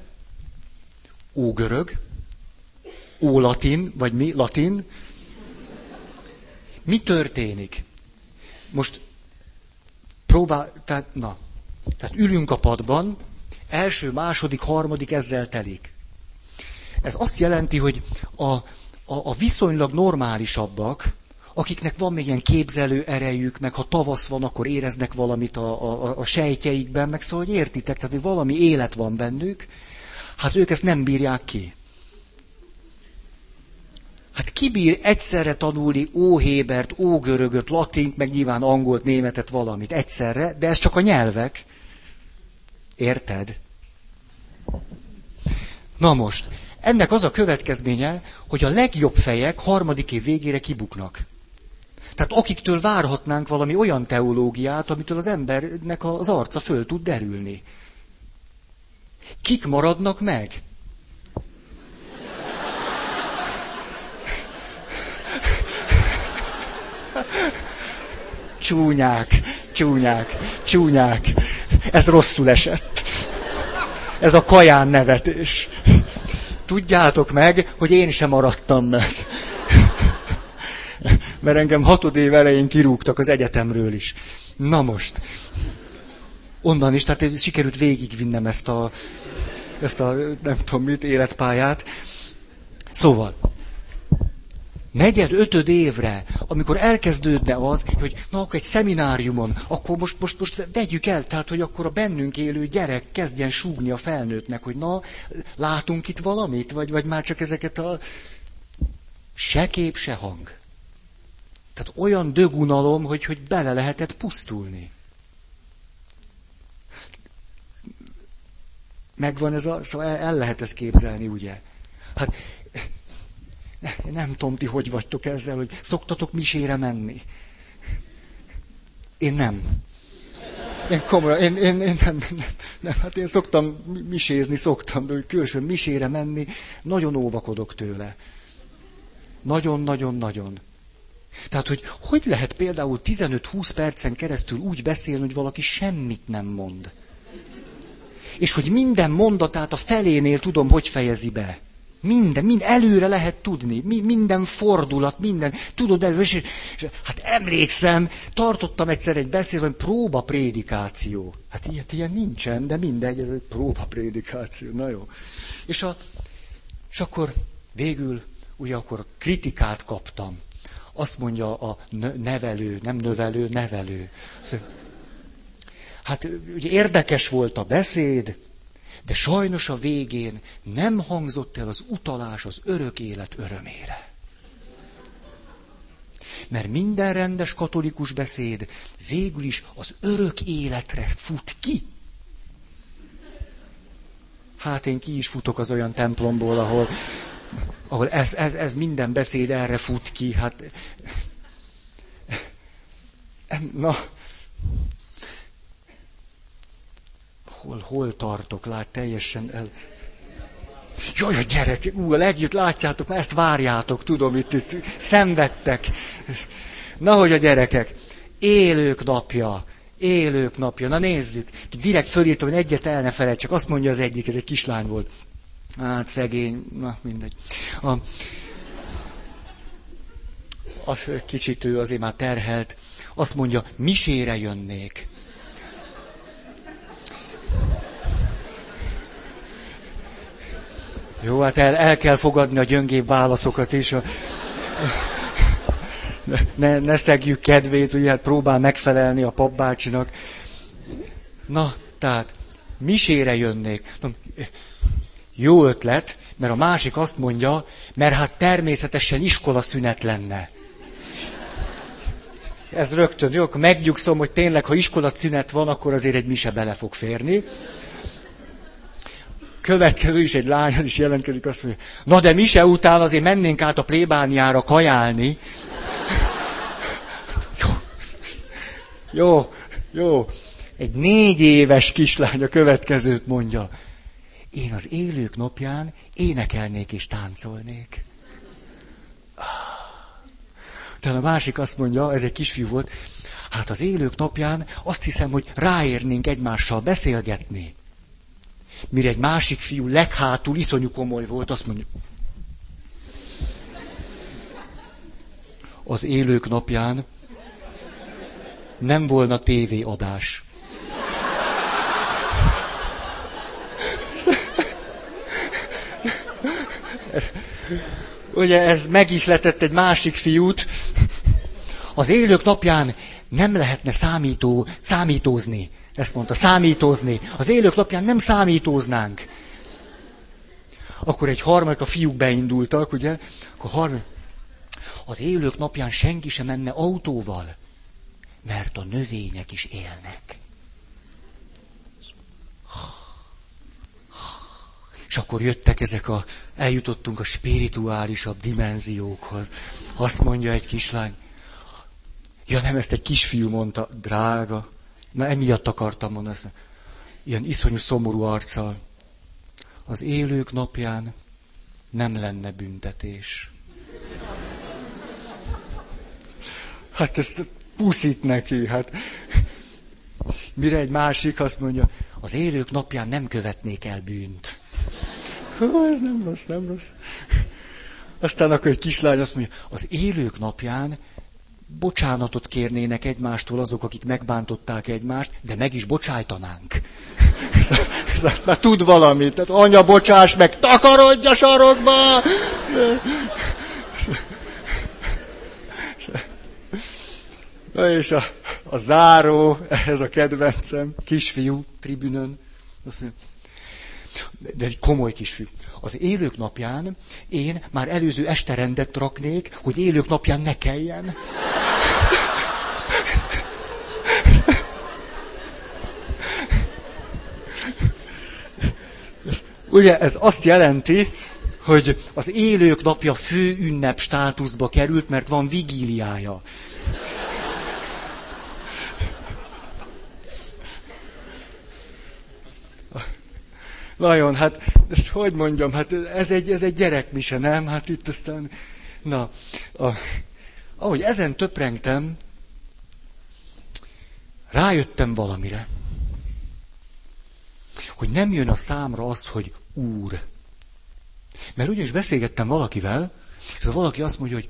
Speaker 1: ógörög, ólatin, vagy mi, latin. Mi történik? Most próbál, tehát, na, tehát ülünk a padban, első, második, harmadik ezzel telik. Ez azt jelenti, hogy a, a, a viszonylag normálisabbak, akiknek van még ilyen képzelő erejük, meg ha tavasz van, akkor éreznek valamit a, a, a sejtjeikben, meg szóval, hogy értitek, tehát hogy valami élet van bennük, hát ők ezt nem bírják ki. Hát ki bír egyszerre tanulni óhébert, ógörögöt, latint, meg nyilván angolt, németet, valamit egyszerre, de ez csak a nyelvek. Érted? Na most, ennek az a következménye, hogy a legjobb fejek harmadik év végére kibuknak. Tehát akiktől várhatnánk valami olyan teológiát, amitől az embernek az arca föl tud derülni. Kik maradnak meg? Csúnyák, csúnyák, csúnyák. Ez rosszul esett. Ez a kaján nevetés. Tudjátok meg, hogy én sem maradtam meg mert engem hatod év elején kirúgtak az egyetemről is. Na most, onnan is, tehát sikerült végigvinnem ezt a, ezt a nem tudom mit, életpályát. Szóval, negyed, ötöd évre, amikor elkezdődne az, hogy na, akkor egy szemináriumon, akkor most, most, most vegyük el, tehát, hogy akkor a bennünk élő gyerek kezdjen súgni a felnőttnek, hogy na, látunk itt valamit, vagy, vagy már csak ezeket a se kép, se hang. Tehát olyan dögunalom, hogy, hogy bele lehetett pusztulni. Megvan ez a, szóval el, lehet ezt képzelni, ugye? Hát nem tudom, ti hogy vagytok ezzel, hogy szoktatok misére menni. Én nem. én komolyan, én, én, én nem, nem, nem, hát én szoktam misézni, szoktam, de külsőn misére menni, nagyon óvakodok tőle. Nagyon-nagyon-nagyon. Tehát, hogy hogy lehet például 15-20 percen keresztül úgy beszélni, hogy valaki semmit nem mond. És hogy minden mondatát a felénél tudom, hogy fejezi be. Minden, mind előre lehet tudni, mi, minden fordulat, minden, tudod elő, és, és, hát emlékszem, tartottam egyszer egy beszélő, próba prédikáció. Hát ilyet ilyen nincsen, de mindegy, ez egy próba prédikáció, na jó. És, a, és akkor végül, ugye akkor kritikát kaptam. Azt mondja a nevelő, nem növelő, nevelő. Hát ugye érdekes volt a beszéd, de sajnos a végén nem hangzott el az utalás az örök élet örömére. Mert minden rendes katolikus beszéd végül is az örök életre fut ki. Hát én ki is futok az olyan templomból, ahol, ahol ez, ez, ez minden beszéd erre fut ki. Hát, na, hol, hol tartok, lát, teljesen el... Jaj, a gyerek, ú, a legjött, látjátok, ezt várjátok, tudom, itt, itt szenvedtek. Na, hogy a gyerekek, élők napja, élők napja, na nézzük. Direkt fölírtam, hogy egyet el ne felejt, csak azt mondja az egyik, ez egy kislány volt. Hát szegény, na mindegy. A, az kicsit ő azért már terhelt. Azt mondja, misére jönnék. Jó, hát el, el kell fogadni a gyöngébb válaszokat is. A... Ne, ne szegjük kedvét, ugye hát próbál megfelelni a papbácsinak. Na, tehát, misére jönnék. Jó ötlet, mert a másik azt mondja, mert hát természetesen iskola szünet lenne. Ez rögtön, jó, akkor megnyugszom, hogy tényleg, ha iskola szünet van, akkor azért egy mise bele fog férni következő is egy lány, is jelentkezik, azt mondja, na de mi se után azért mennénk át a plébániára kajálni. Jó, jó, jó. Egy négy éves kislány a következőt mondja. Én az élők napján énekelnék és táncolnék. Tehát a másik azt mondja, ez egy kisfiú volt, hát az élők napján azt hiszem, hogy ráérnénk egymással beszélgetni. Mire egy másik fiú leghátul iszonyú komoly volt, azt mondja, az élők napján nem volna tévéadás. Ugye ez megihletett egy másik fiút. Az élők napján nem lehetne számító, számítózni. Ezt mondta, számítózni. Az élők lapján nem számítóznánk. Akkor egy harmadik, a fiúk beindultak, ugye? Akkor harmadik. Az élők napján senki sem menne autóval, mert a növények is élnek. És akkor jöttek ezek a, eljutottunk a spirituálisabb dimenziókhoz. Azt mondja egy kislány, ja nem, ezt egy kisfiú mondta, drága, Na emiatt akartam mondani ezt. Ilyen iszonyú szomorú arccal. Az élők napján nem lenne büntetés. (laughs) Hát ezt puszít neki, hát. Mire egy másik azt mondja, az élők napján nem követnék el bűnt. Hú, ez nem rossz, nem rossz. (laughs) Aztán akkor egy kislány azt mondja, az élők napján bocsánatot kérnének egymástól azok, akik megbántották egymást, de meg is bocsájtanánk. (laughs) Már tud valamit. Tehát anya, bocsáss meg, takarodj a sarokba! (laughs) Na és a, a záró, ez a kedvencem, kisfiú, tribünön, azt mondja, de egy komoly kisfiú. Az élők napján én már előző este rendet raknék, hogy élők napján ne kelljen. Ugye ez azt jelenti, hogy az élők napja fő ünnep státuszba került, mert van vigíliája. Nagyon, hát, ezt hogy mondjam, hát ez egy, ez egy gyerekmise, nem? Hát itt aztán, na, a, ahogy ezen töprengtem, rájöttem valamire. Hogy nem jön a számra az, hogy úr. Mert ugyanis beszélgettem valakivel, és az valaki azt mondja, hogy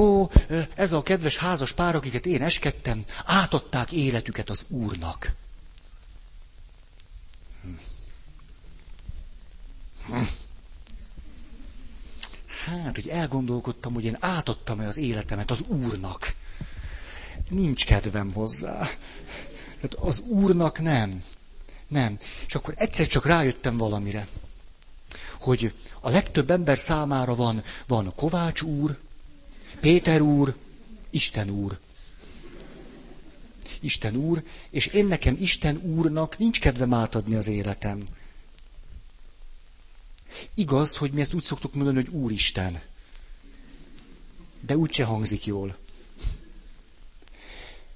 Speaker 1: ó, ez a kedves házas pár, akiket én eskedtem, átadták életüket az úrnak. Hát, hogy elgondolkodtam, hogy én átadtam-e az életemet az úrnak. Nincs kedvem hozzá. Tehát az úrnak nem. Nem. És akkor egyszer csak rájöttem valamire, hogy a legtöbb ember számára van, van Kovács úr, Péter úr, Isten úr. Isten úr, és én nekem Isten úrnak nincs kedvem átadni az életem. Igaz, hogy mi ezt úgy szoktuk mondani, hogy Úristen. De úgyse hangzik jól.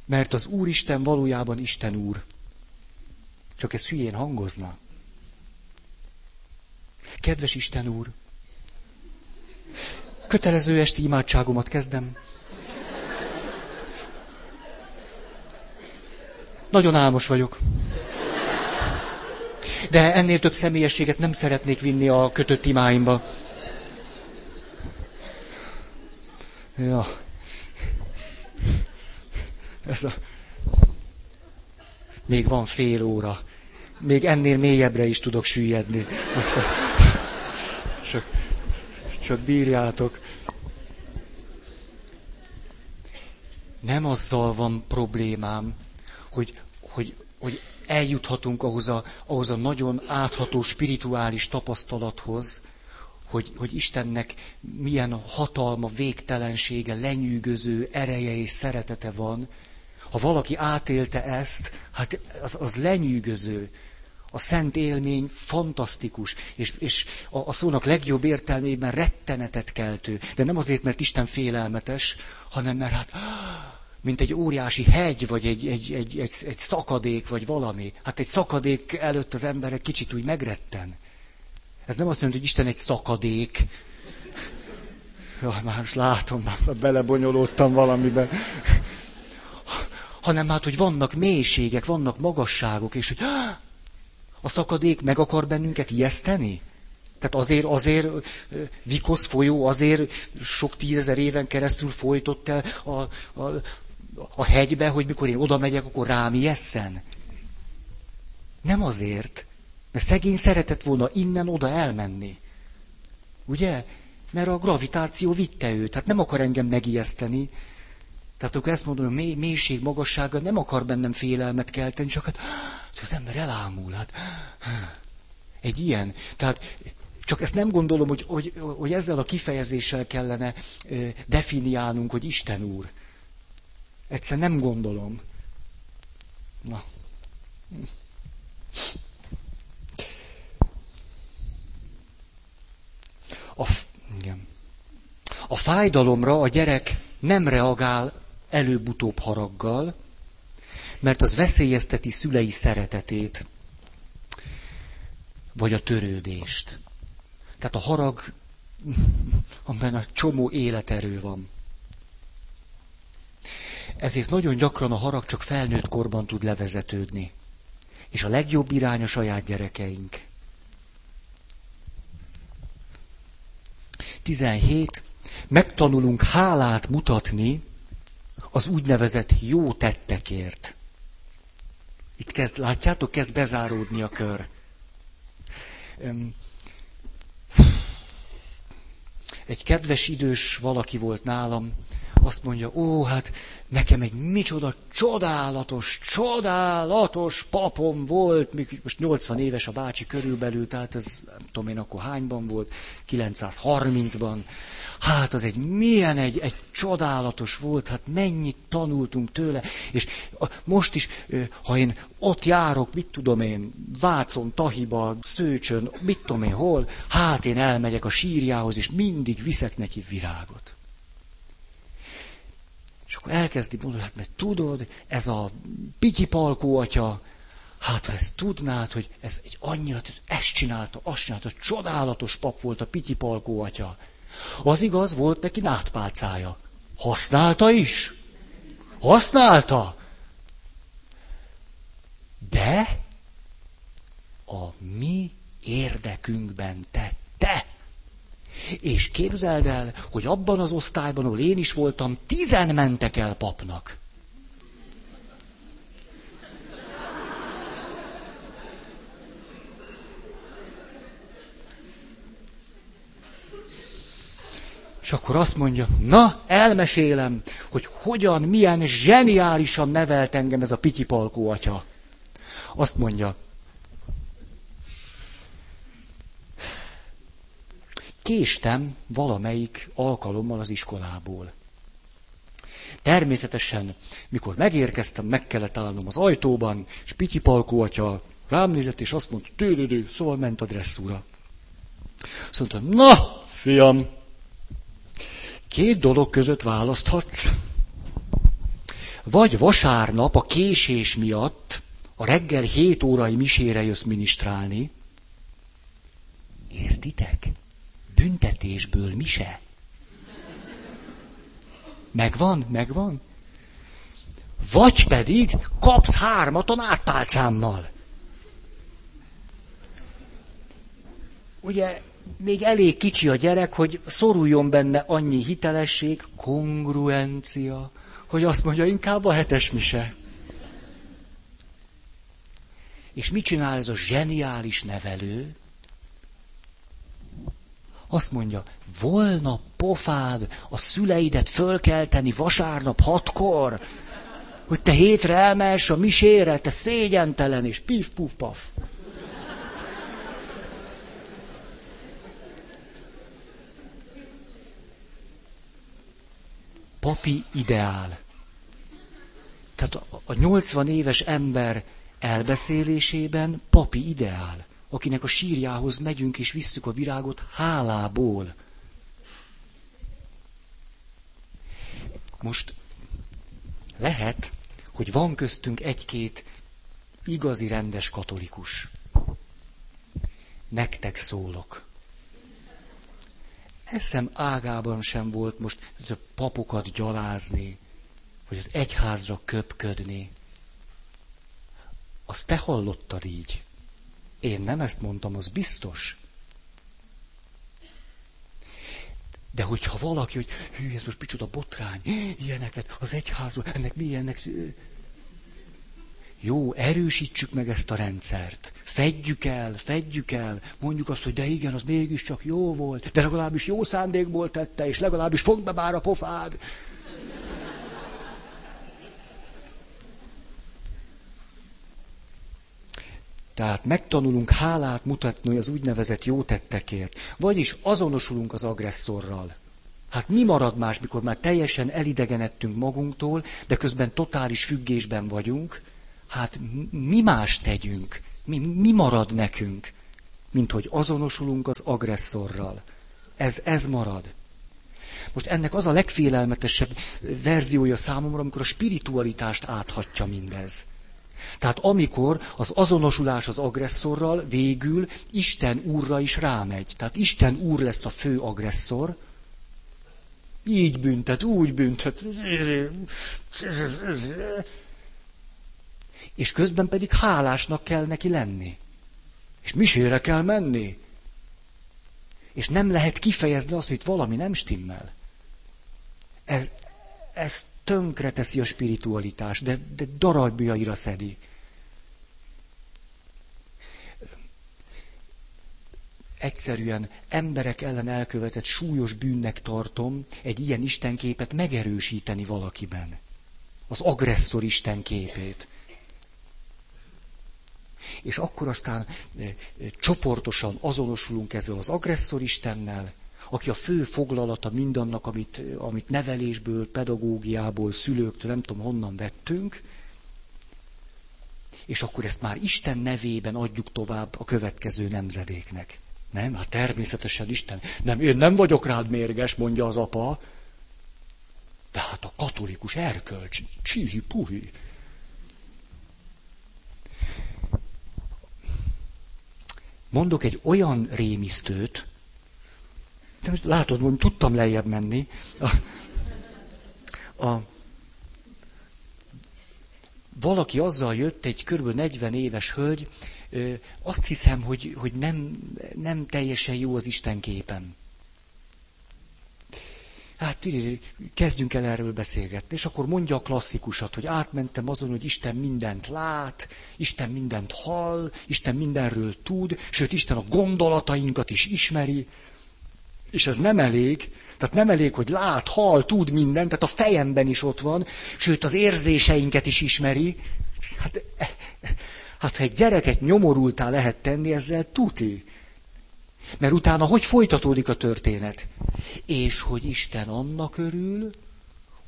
Speaker 1: Mert az Úristen valójában Isten Úr. Csak ez hülyén hangozna. Kedves Isten Úr, kötelező esti imádságomat kezdem. Nagyon álmos vagyok. De ennél több személyességet nem szeretnék vinni a kötött imáimba. Ja. Ez a... Még van fél óra. Még ennél mélyebbre is tudok süllyedni. Csak, csak bírjátok. Nem azzal van problémám, hogy, hogy, hogy eljuthatunk ahhoz a, ahhoz a nagyon átható spirituális tapasztalathoz, hogy, hogy Istennek milyen hatalma, végtelensége, lenyűgöző ereje és szeretete van. Ha valaki átélte ezt, hát az, az lenyűgöző. A szent élmény fantasztikus, és, és a, a szónak legjobb értelmében rettenetet keltő. De nem azért, mert Isten félelmetes, hanem mert hát mint egy óriási hegy, vagy egy, egy, egy, egy, egy szakadék, vagy valami. Hát egy szakadék előtt az ember egy kicsit úgy megretten. Ez nem azt jelenti, hogy Isten egy szakadék. (laughs) Ja, már most látom, már belebonyolódtam valamiben. (laughs) Hanem hát, hogy vannak mélységek, vannak magasságok, és hogy (gasps) a szakadék meg akar bennünket ijeszteni? Tehát azért, azért Vikosz folyó, azért sok tízezer éven keresztül folytott el a, a, a hegybe, hogy mikor én oda megyek, akkor rám ijesszen. Nem azért, mert szegény szeretett volna innen oda elmenni. Ugye? Mert a gravitáció vitte őt, tehát nem akar engem megijeszteni. Tehát akkor ezt mondom, hogy mély, mélység, magassága nem akar bennem félelmet kelteni, csak hát, hogy az ember elámul. Hát, egy ilyen. Tehát csak ezt nem gondolom, hogy, hogy, hogy ezzel a kifejezéssel kellene definiálnunk, hogy Isten úr. Egyszer nem gondolom. Na. A, igen. a fájdalomra a gyerek nem reagál előbb-utóbb haraggal, mert az veszélyezteti szülei szeretetét, vagy a törődést. Tehát a harag, (laughs) amiben a csomó életerő van. Ezért nagyon gyakran a harag csak felnőtt korban tud levezetődni. És a legjobb irány a saját gyerekeink. 17. Megtanulunk hálát mutatni az úgynevezett jó tettekért. Itt kezd, látjátok, kezd bezáródni a kör. Egy kedves idős valaki volt nálam, azt mondja, ó, hát nekem egy micsoda csodálatos, csodálatos papom volt, most 80 éves a bácsi körülbelül, tehát ez nem tudom én akkor hányban volt, 930-ban. Hát az egy milyen egy, egy csodálatos volt, hát mennyit tanultunk tőle, és most is, ha én ott járok, mit tudom én, Vácon, Tahiba, Szőcsön, mit tudom én hol, hát én elmegyek a sírjához, és mindig viszek neki virágot. És akkor elkezdi mondani, hát mert tudod, ez a Pityi Palkó atya, Hát, ha ezt tudnád, hogy ez egy annyira, ezt csinálta, azt csinálta, csodálatos pap volt a Pityi Palkó atya. Az igaz, volt neki nátpálcája. Használta is. Használta. De a mi érdekünkben tette. És képzeld el, hogy abban az osztályban, ahol én is voltam, tizen mentek el papnak. És akkor azt mondja, na, elmesélem, hogy hogyan, milyen zseniálisan nevelt engem ez a pityipalkó atya. Azt mondja, késtem valamelyik alkalommal az iskolából. Természetesen, mikor megérkeztem, meg kellett állnom az ajtóban, és pityipalkó atya rám nézett, és azt mondta, tőrödő, szóval ment a dresszúra. Azt mondta, na, fiam, Két dolog között választhatsz. Vagy vasárnap a késés miatt a reggel 7 órai misére jössz minisztrálni. Értitek? Büntetésből mise. Megvan? Megvan? Vagy pedig kapsz hármat a nátpálcámmal. Ugye még elég kicsi a gyerek, hogy szoruljon benne annyi hitelesség, kongruencia, hogy azt mondja, inkább a hetes mise. És mit csinál ez a zseniális nevelő? Azt mondja, volna pofád a szüleidet fölkelteni vasárnap hatkor, hogy te hétre elmehess a misére, te szégyentelen, és pif, puf, paf. papi ideál. Tehát a 80 éves ember elbeszélésében papi ideál, akinek a sírjához megyünk és visszük a virágot hálából. Most lehet, hogy van köztünk egy-két igazi rendes katolikus. Nektek szólok eszem ágában sem volt most a papokat gyalázni, vagy az egyházra köpködni. Azt te hallottad így. Én nem ezt mondtam, az biztos. De hogyha valaki, hogy hű, ez most micsoda botrány, ilyeneket az egyházról, ennek milyennek, jó, erősítsük meg ezt a rendszert. Fedjük el, fedjük el, mondjuk azt, hogy de igen, az mégiscsak jó volt, de legalábbis jó szándékból tette, és legalábbis fogd be már a pofád. Tehát megtanulunk hálát mutatni az úgynevezett jó tettekért. Vagyis azonosulunk az agresszorral. Hát mi marad más, mikor már teljesen elidegenedtünk magunktól, de közben totális függésben vagyunk, hát mi más tegyünk, mi, mi marad nekünk, mint hogy azonosulunk az agresszorral. Ez, ez marad. Most ennek az a legfélelmetesebb verziója számomra, amikor a spiritualitást áthatja mindez. Tehát amikor az azonosulás az agresszorral végül Isten úrra is rámegy. Tehát Isten úr lesz a fő agresszor, így büntet, úgy büntet és közben pedig hálásnak kell neki lenni. És misére kell menni. És nem lehet kifejezni azt, hogy valami nem stimmel. Ez, ez tönkre teszi a spiritualitás, de, de darabjaira szedi. Egyszerűen emberek ellen elkövetett súlyos bűnnek tartom egy ilyen istenképet megerősíteni valakiben. Az agresszor istenképét és akkor aztán e, e, csoportosan azonosulunk ezzel az agresszor Istennel, aki a fő foglalata mindannak, amit, amit nevelésből, pedagógiából, szülőktől, nem tudom honnan vettünk, és akkor ezt már Isten nevében adjuk tovább a következő nemzedéknek. Nem? Hát természetesen Isten. Nem, én nem vagyok rád mérges, mondja az apa. De hát a katolikus erkölcs, csihi puhi. mondok egy olyan rémisztőt, de most látod, mondjuk tudtam lejjebb menni. A, a, valaki azzal jött, egy kb. 40 éves hölgy, azt hiszem, hogy, hogy nem, nem teljesen jó az Isten képen. Hát kezdjünk el erről beszélgetni. És akkor mondja a klasszikusat, hogy átmentem azon, hogy Isten mindent lát, Isten mindent hall, Isten mindenről tud, sőt, Isten a gondolatainkat is ismeri. És ez nem elég, tehát nem elég, hogy lát, hall, tud mindent, tehát a fejemben is ott van, sőt az érzéseinket is ismeri. Hát, hát ha egy gyereket nyomorultá lehet tenni, ezzel tuti. Mert utána hogy folytatódik a történet? És hogy Isten annak örül,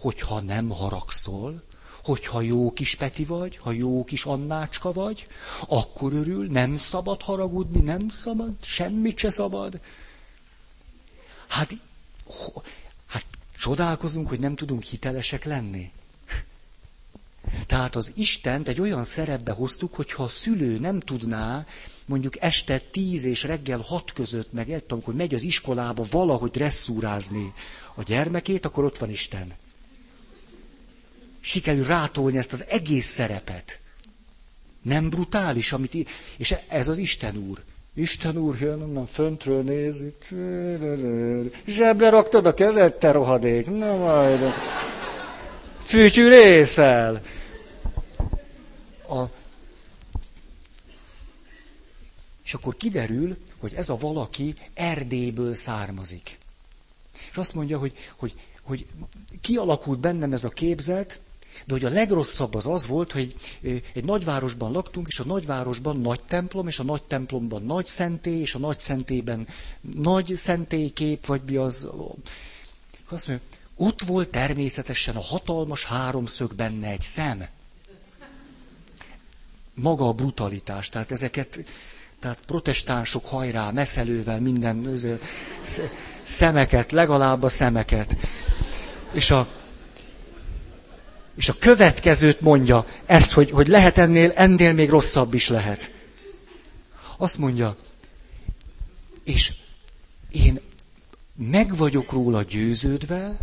Speaker 1: hogyha nem haragszol, hogyha jó kis Peti vagy, ha jó kis Annácska vagy, akkor örül, nem szabad haragudni, nem szabad, semmit se szabad. Hát, hát csodálkozunk, hogy nem tudunk hitelesek lenni. Tehát az Istent egy olyan szerepbe hoztuk, hogyha a szülő nem tudná, mondjuk este tíz és reggel hat között, meg egy amikor megy az iskolába valahogy dresszúrázni a gyermekét, akkor ott van Isten. Sikerül rátolni ezt az egész szerepet. Nem brutális, amit... És ez az Isten úr. Isten úr jön onnan föntről néz, itt, raktad a kezed, te rohadék, na majd. Fűtyű. A... És akkor kiderül, hogy ez a valaki Erdélyből származik. És azt mondja, hogy, hogy, hogy kialakult bennem ez a képzet, de hogy a legrosszabb az az volt, hogy egy nagyvárosban laktunk, és a nagyvárosban nagy templom, és a nagy templomban nagy szentély, és a nagy szentélyben nagy szentélykép, vagy mi az. Azt mondja, ott volt természetesen a hatalmas háromszög benne egy szem. Maga a brutalitás, tehát ezeket, tehát protestánsok hajrá, meszelővel, minden szemeket, legalább a szemeket. És a, és a következőt mondja, ezt, hogy, hogy lehet ennél, ennél még rosszabb is lehet. Azt mondja, és én meg vagyok róla győződve,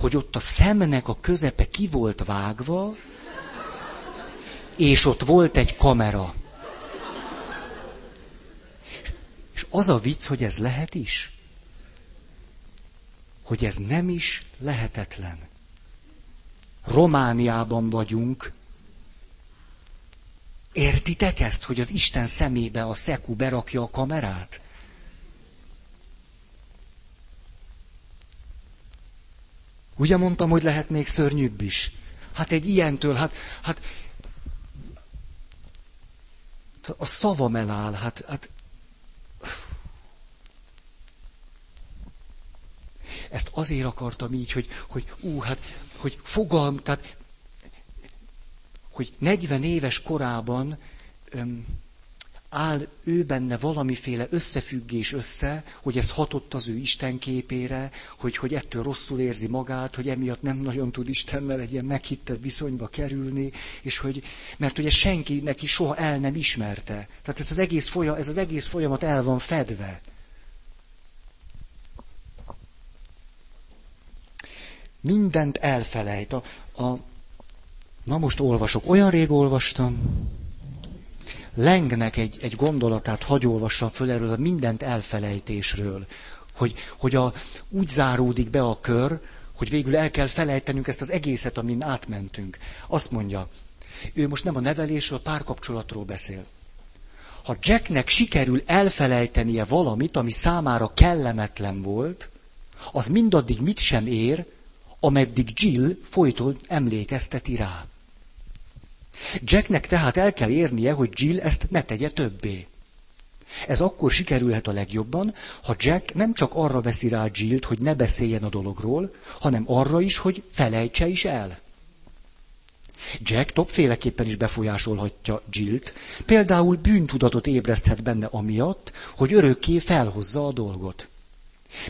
Speaker 1: hogy ott a szemnek a közepe ki volt vágva, és ott volt egy kamera. És az a vicc, hogy ez lehet is. Hogy ez nem is lehetetlen. Romániában vagyunk. Értitek ezt, hogy az Isten szemébe a szeku berakja a kamerát? Ugye mondtam, hogy lehet még szörnyűbb is? Hát egy ilyentől, hát, hát a szavam eláll, hát, hát Ezt azért akartam így, hogy, hogy ú, hát, hogy fogalm, tehát, hogy 40 éves korában öm, áll ő benne valamiféle összefüggés össze, hogy ez hatott az ő Isten képére, hogy, hogy ettől rosszul érzi magát, hogy emiatt nem nagyon tud Istennel egy ilyen meghittett viszonyba kerülni, és hogy, mert ugye senki neki soha el nem ismerte. Tehát ez az egész, folyam, ez az egész folyamat el van fedve. Mindent elfelejt. A, a, na most olvasok. Olyan rég olvastam. Lengnek egy, egy gondolatát hagy olvassam föl erről a mindent elfelejtésről. Hogy, hogy a, úgy záródik be a kör, hogy végül el kell felejtenünk ezt az egészet, amin átmentünk. Azt mondja, ő most nem a nevelésről, a párkapcsolatról beszél. Ha Jacknek sikerül elfelejtenie valamit, ami számára kellemetlen volt, az mindaddig mit sem ér, ameddig Jill folyton emlékezteti rá. Jacknek tehát el kell érnie, hogy Jill ezt ne tegye többé. Ez akkor sikerülhet a legjobban, ha Jack nem csak arra veszi rá Jillt, hogy ne beszéljen a dologról, hanem arra is, hogy felejtse is el. Jack többféleképpen is befolyásolhatja Jillt, például bűntudatot ébreszthet benne amiatt, hogy örökké felhozza a dolgot.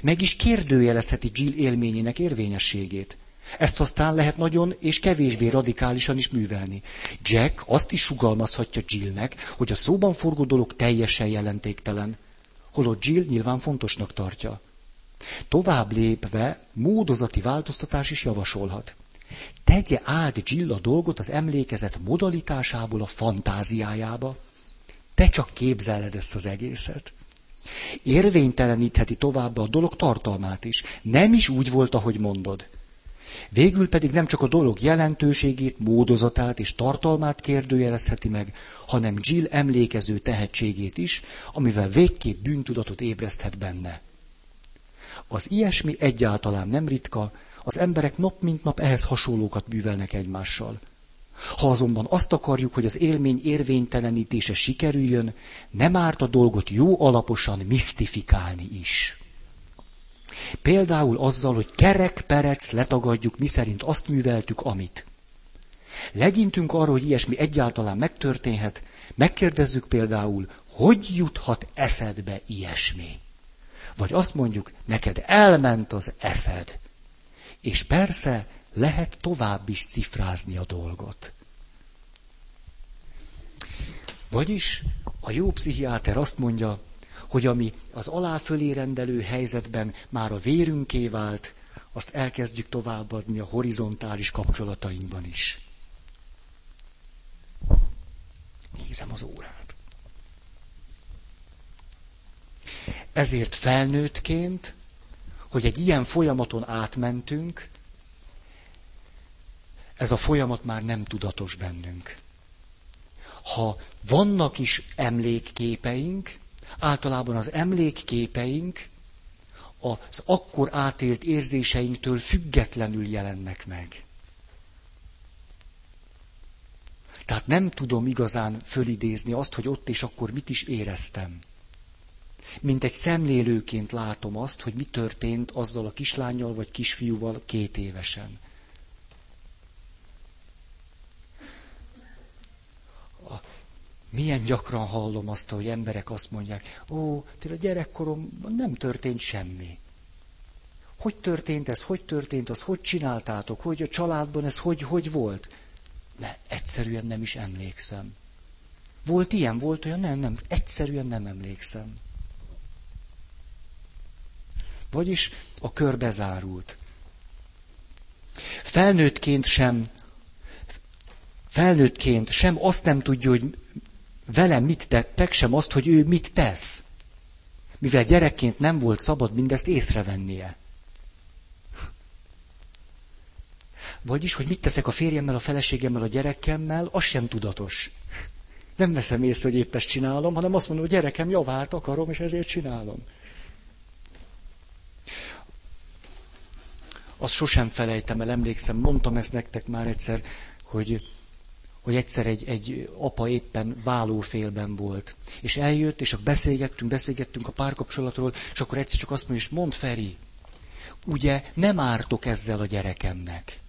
Speaker 1: Meg is kérdőjelezheti Jill élményének érvényességét. Ezt aztán lehet nagyon és kevésbé radikálisan is művelni. Jack azt is sugalmazhatja Jillnek, hogy a szóban forgó dolog teljesen jelentéktelen, holott Jill nyilván fontosnak tartja. Tovább lépve módozati változtatás is javasolhat. Tegye át Jill a dolgot az emlékezet modalitásából a fantáziájába. Te csak képzeled ezt az egészet. Érvénytelenítheti tovább a dolog tartalmát is. Nem is úgy volt, ahogy mondod. Végül pedig nem csak a dolog jelentőségét, módozatát és tartalmát kérdőjelezheti meg, hanem Jill emlékező tehetségét is, amivel végképp bűntudatot ébreszthet benne. Az ilyesmi egyáltalán nem ritka, az emberek nap mint nap ehhez hasonlókat művelnek egymással. Ha azonban azt akarjuk, hogy az élmény érvénytelenítése sikerüljön, nem árt a dolgot jó alaposan misztifikálni is. Például azzal, hogy kerek perec letagadjuk, miszerint azt műveltük, amit. Legyintünk arra, hogy ilyesmi egyáltalán megtörténhet, megkérdezzük például, hogy juthat eszedbe ilyesmi. Vagy azt mondjuk, neked elment az eszed. És persze lehet tovább is cifrázni a dolgot. Vagyis a jó pszichiáter azt mondja, hogy ami az aláfölé rendelő helyzetben már a vérünké vált, azt elkezdjük továbbadni a horizontális kapcsolatainkban is. Nézem az órát. Ezért felnőttként, hogy egy ilyen folyamaton átmentünk, ez a folyamat már nem tudatos bennünk. Ha vannak is emlékképeink, általában az emlékképeink az akkor átélt érzéseinktől függetlenül jelennek meg. Tehát nem tudom igazán fölidézni azt, hogy ott és akkor mit is éreztem. Mint egy szemlélőként látom azt, hogy mi történt azzal a kislányjal vagy kisfiúval két évesen. Milyen gyakran hallom azt, hogy emberek azt mondják, ó, a gyerekkoromban nem történt semmi. Hogy történt ez, hogy történt az, hogy csináltátok, hogy a családban ez hogy, hogy volt? Ne, egyszerűen nem is emlékszem. Volt ilyen, volt olyan, nem, nem, egyszerűen nem emlékszem. Vagyis a kör bezárult. Felnőttként sem, felnőttként sem azt nem tudja, hogy velem mit tettek, sem azt, hogy ő mit tesz. Mivel gyerekként nem volt szabad mindezt észrevennie. Vagyis, hogy mit teszek a férjemmel, a feleségemmel, a gyerekemmel, az sem tudatos. Nem veszem észre, hogy épp ezt csinálom, hanem azt mondom, hogy gyerekem javát akarom, és ezért csinálom. Azt sosem felejtem el, emlékszem, mondtam ezt nektek már egyszer, hogy hogy egyszer egy, egy apa éppen válófélben volt. És eljött, és akkor beszélgettünk, beszélgettünk a párkapcsolatról, és akkor egyszer csak azt mondja, és mond Feri, ugye nem ártok ezzel a gyerekemnek.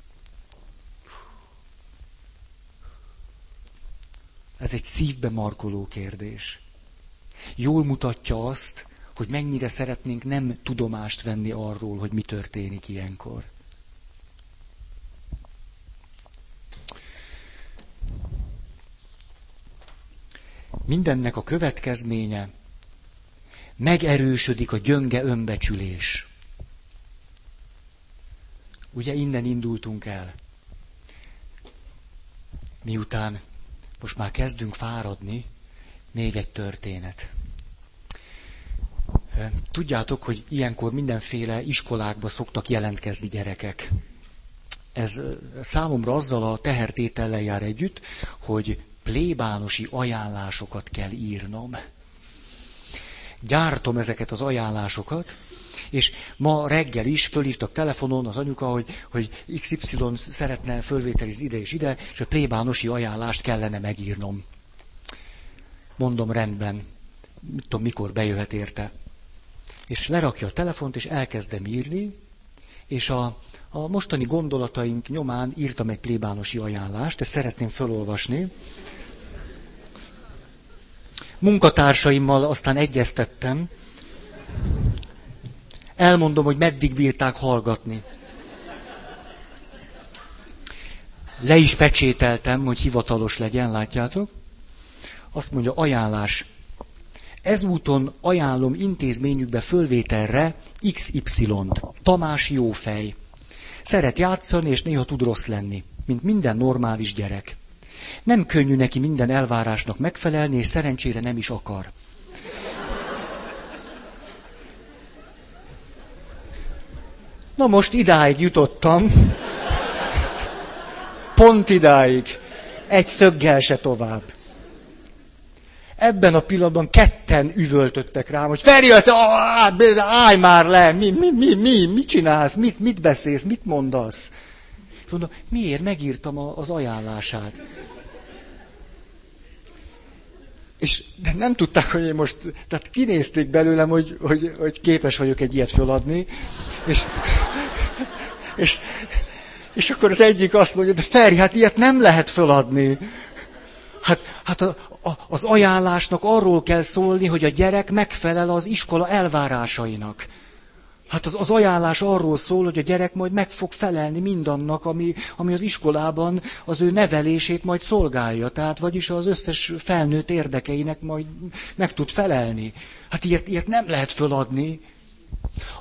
Speaker 1: Ez egy szívbe markoló kérdés. Jól mutatja azt, hogy mennyire szeretnénk nem tudomást venni arról, hogy mi történik ilyenkor. Mindennek a következménye megerősödik a gyönge önbecsülés. Ugye innen indultunk el. Miután most már kezdünk fáradni, még egy történet. Tudjátok, hogy ilyenkor mindenféle iskolákba szoktak jelentkezni gyerekek. Ez számomra azzal a tehertétellel jár együtt, hogy plébánosi ajánlásokat kell írnom. Gyártom ezeket az ajánlásokat, és ma reggel is fölhívtak telefonon az anyuka, hogy, hogy XY szeretne fölvételizni ide és ide, és a plébánosi ajánlást kellene megírnom. Mondom rendben, mit tudom, mikor bejöhet érte. És lerakja a telefont, és elkezdem írni, és a, a mostani gondolataink nyomán írtam egy plébánosi ajánlást, ezt szeretném felolvasni. Munkatársaimmal aztán egyeztettem. Elmondom, hogy meddig bírták hallgatni. Le is pecsételtem, hogy hivatalos legyen, látjátok? Azt mondja, ajánlás. Ezúton ajánlom intézményükbe fölvételre XY-t. Tamás jófej. Szeret játszani, és néha tud rossz lenni, mint minden normális gyerek. Nem könnyű neki minden elvárásnak megfelelni, és szerencsére nem is akar. Na most idáig jutottam. Pont idáig. Egy szöggel se tovább. Ebben a pillanatban ketten üvöltöttek rám, hogy Feri, állj már le, mi, mi, mi, mi, mit csinálsz, mit, mit beszélsz, mit mondasz? És mondom, miért megírtam az ajánlását? És de nem tudták, hogy én most, tehát kinézték belőlem, hogy, hogy, hogy képes vagyok egy ilyet föladni, és, és, és akkor az egyik azt mondja, de Feri, hát ilyet nem lehet föladni. Hát, hát a, a, az ajánlásnak arról kell szólni, hogy a gyerek megfelel az iskola elvárásainak. Hát az, az ajánlás arról szól, hogy a gyerek majd meg fog felelni mindannak, ami, ami az iskolában az ő nevelését majd szolgálja. Tehát vagyis az összes felnőtt érdekeinek majd meg tud felelni. Hát ilyet, ilyet nem lehet föladni.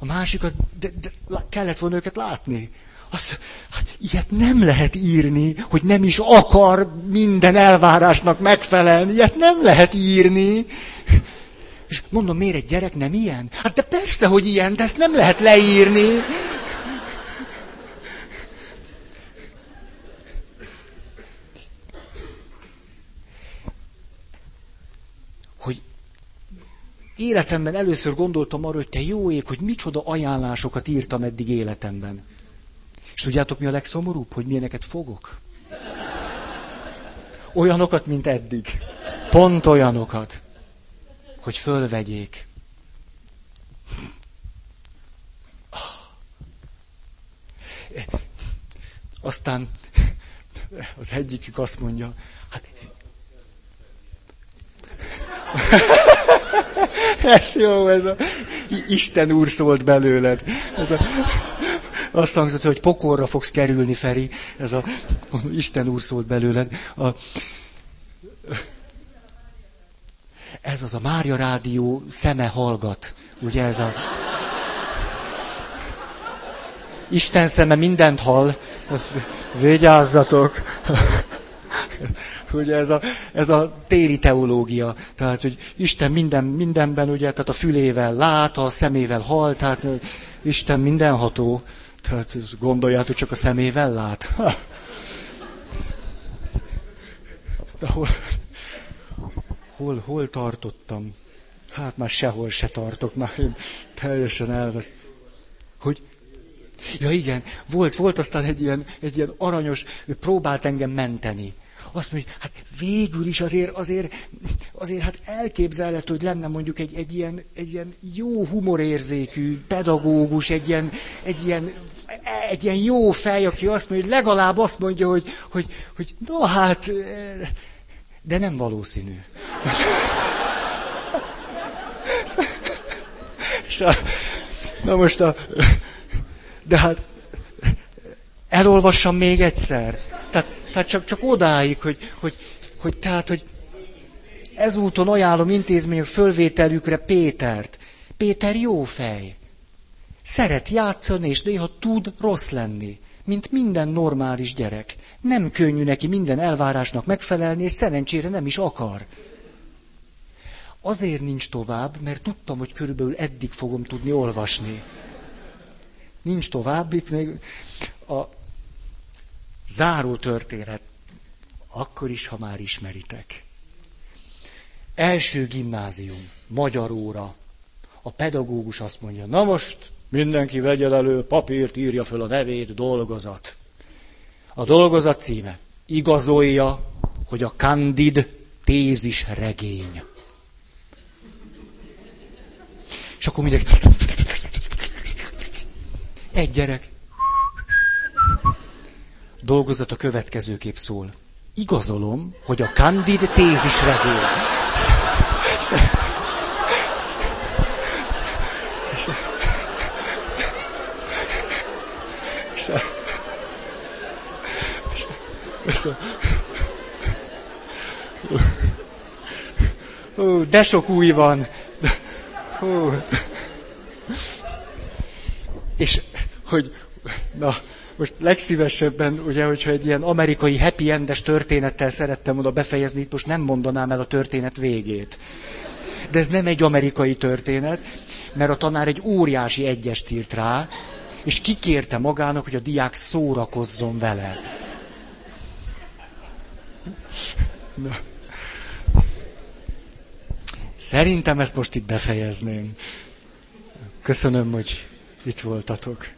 Speaker 1: A másikat, de, de kellett volna őket látni. Az, hát ilyet nem lehet írni, hogy nem is akar minden elvárásnak megfelelni. Ilyet nem lehet írni. És mondom, miért egy gyerek nem ilyen? Hát de persze, hogy ilyen, de ezt nem lehet leírni. Hogy életemben először gondoltam arra, hogy te jó ég, hogy micsoda ajánlásokat írtam eddig életemben. És tudjátok, mi a legszomorúbb? Hogy milyeneket fogok? Olyanokat, mint eddig. Pont olyanokat hogy fölvegyék. Aztán az egyikük azt mondja, hát... ez jó, ez a... Isten úr szólt belőled. Ez a... Azt hangzott, hogy pokorra fogsz kerülni, Feri. Ez a... Isten úr szólt belőled. A... ez az a Mária Rádió szeme hallgat. Ugye ez a... Isten szeme mindent hall. Vigyázzatok! ugye ez a, ez a téli teológia. Tehát, hogy Isten minden, mindenben, ugye, tehát a fülével lát, a szemével hall, tehát Isten mindenható. Tehát gondoljátok, csak a szemével lát. (laughs) De hol, hol, hol tartottam? Hát már sehol se tartok, már én teljesen elvesz. Hogy? Ja igen, volt, volt aztán egy ilyen, egy ilyen aranyos, ő próbált engem menteni. Azt mondja, hát végül is azért, azért, azért hát elképzelhető, hogy lenne mondjuk egy, egy, ilyen, egy ilyen jó humorérzékű pedagógus, egy ilyen, egy ilyen egy ilyen jó fej, aki azt mondja, hogy legalább azt mondja, hogy, hogy, hogy na hát, de nem valószínű. Na most a... De hát elolvassam még egyszer. Tehát, tehát csak, csak odáig, hogy, hogy, hogy, tehát, hogy ezúton ajánlom intézmények fölvételükre Pétert. Péter jó fej. Szeret játszani, és néha tud rossz lenni mint minden normális gyerek. Nem könnyű neki minden elvárásnak megfelelni, és szerencsére nem is akar. Azért nincs tovább, mert tudtam, hogy körülbelül eddig fogom tudni olvasni. Nincs tovább, itt még a záró történet. Akkor is, ha már ismeritek. Első gimnázium, magyar óra. A pedagógus azt mondja, na most Mindenki vegye elő papírt, írja föl a nevét, dolgozat. A dolgozat címe igazolja, hogy a kandid tézis regény. És akkor mindenki... Egy gyerek. Dolgozat a következőképp szól. Igazolom, hogy a kandid tézis regény. de sok új van. Hú. És hogy, na, most legszívesebben, ugye, hogyha egy ilyen amerikai happy endes történettel szerettem volna befejezni, itt most nem mondanám el a történet végét. De ez nem egy amerikai történet, mert a tanár egy óriási egyest írt rá, és kikérte magának, hogy a diák szórakozzon vele. Na. Szerintem ezt most itt befejezném. Köszönöm, hogy itt voltatok.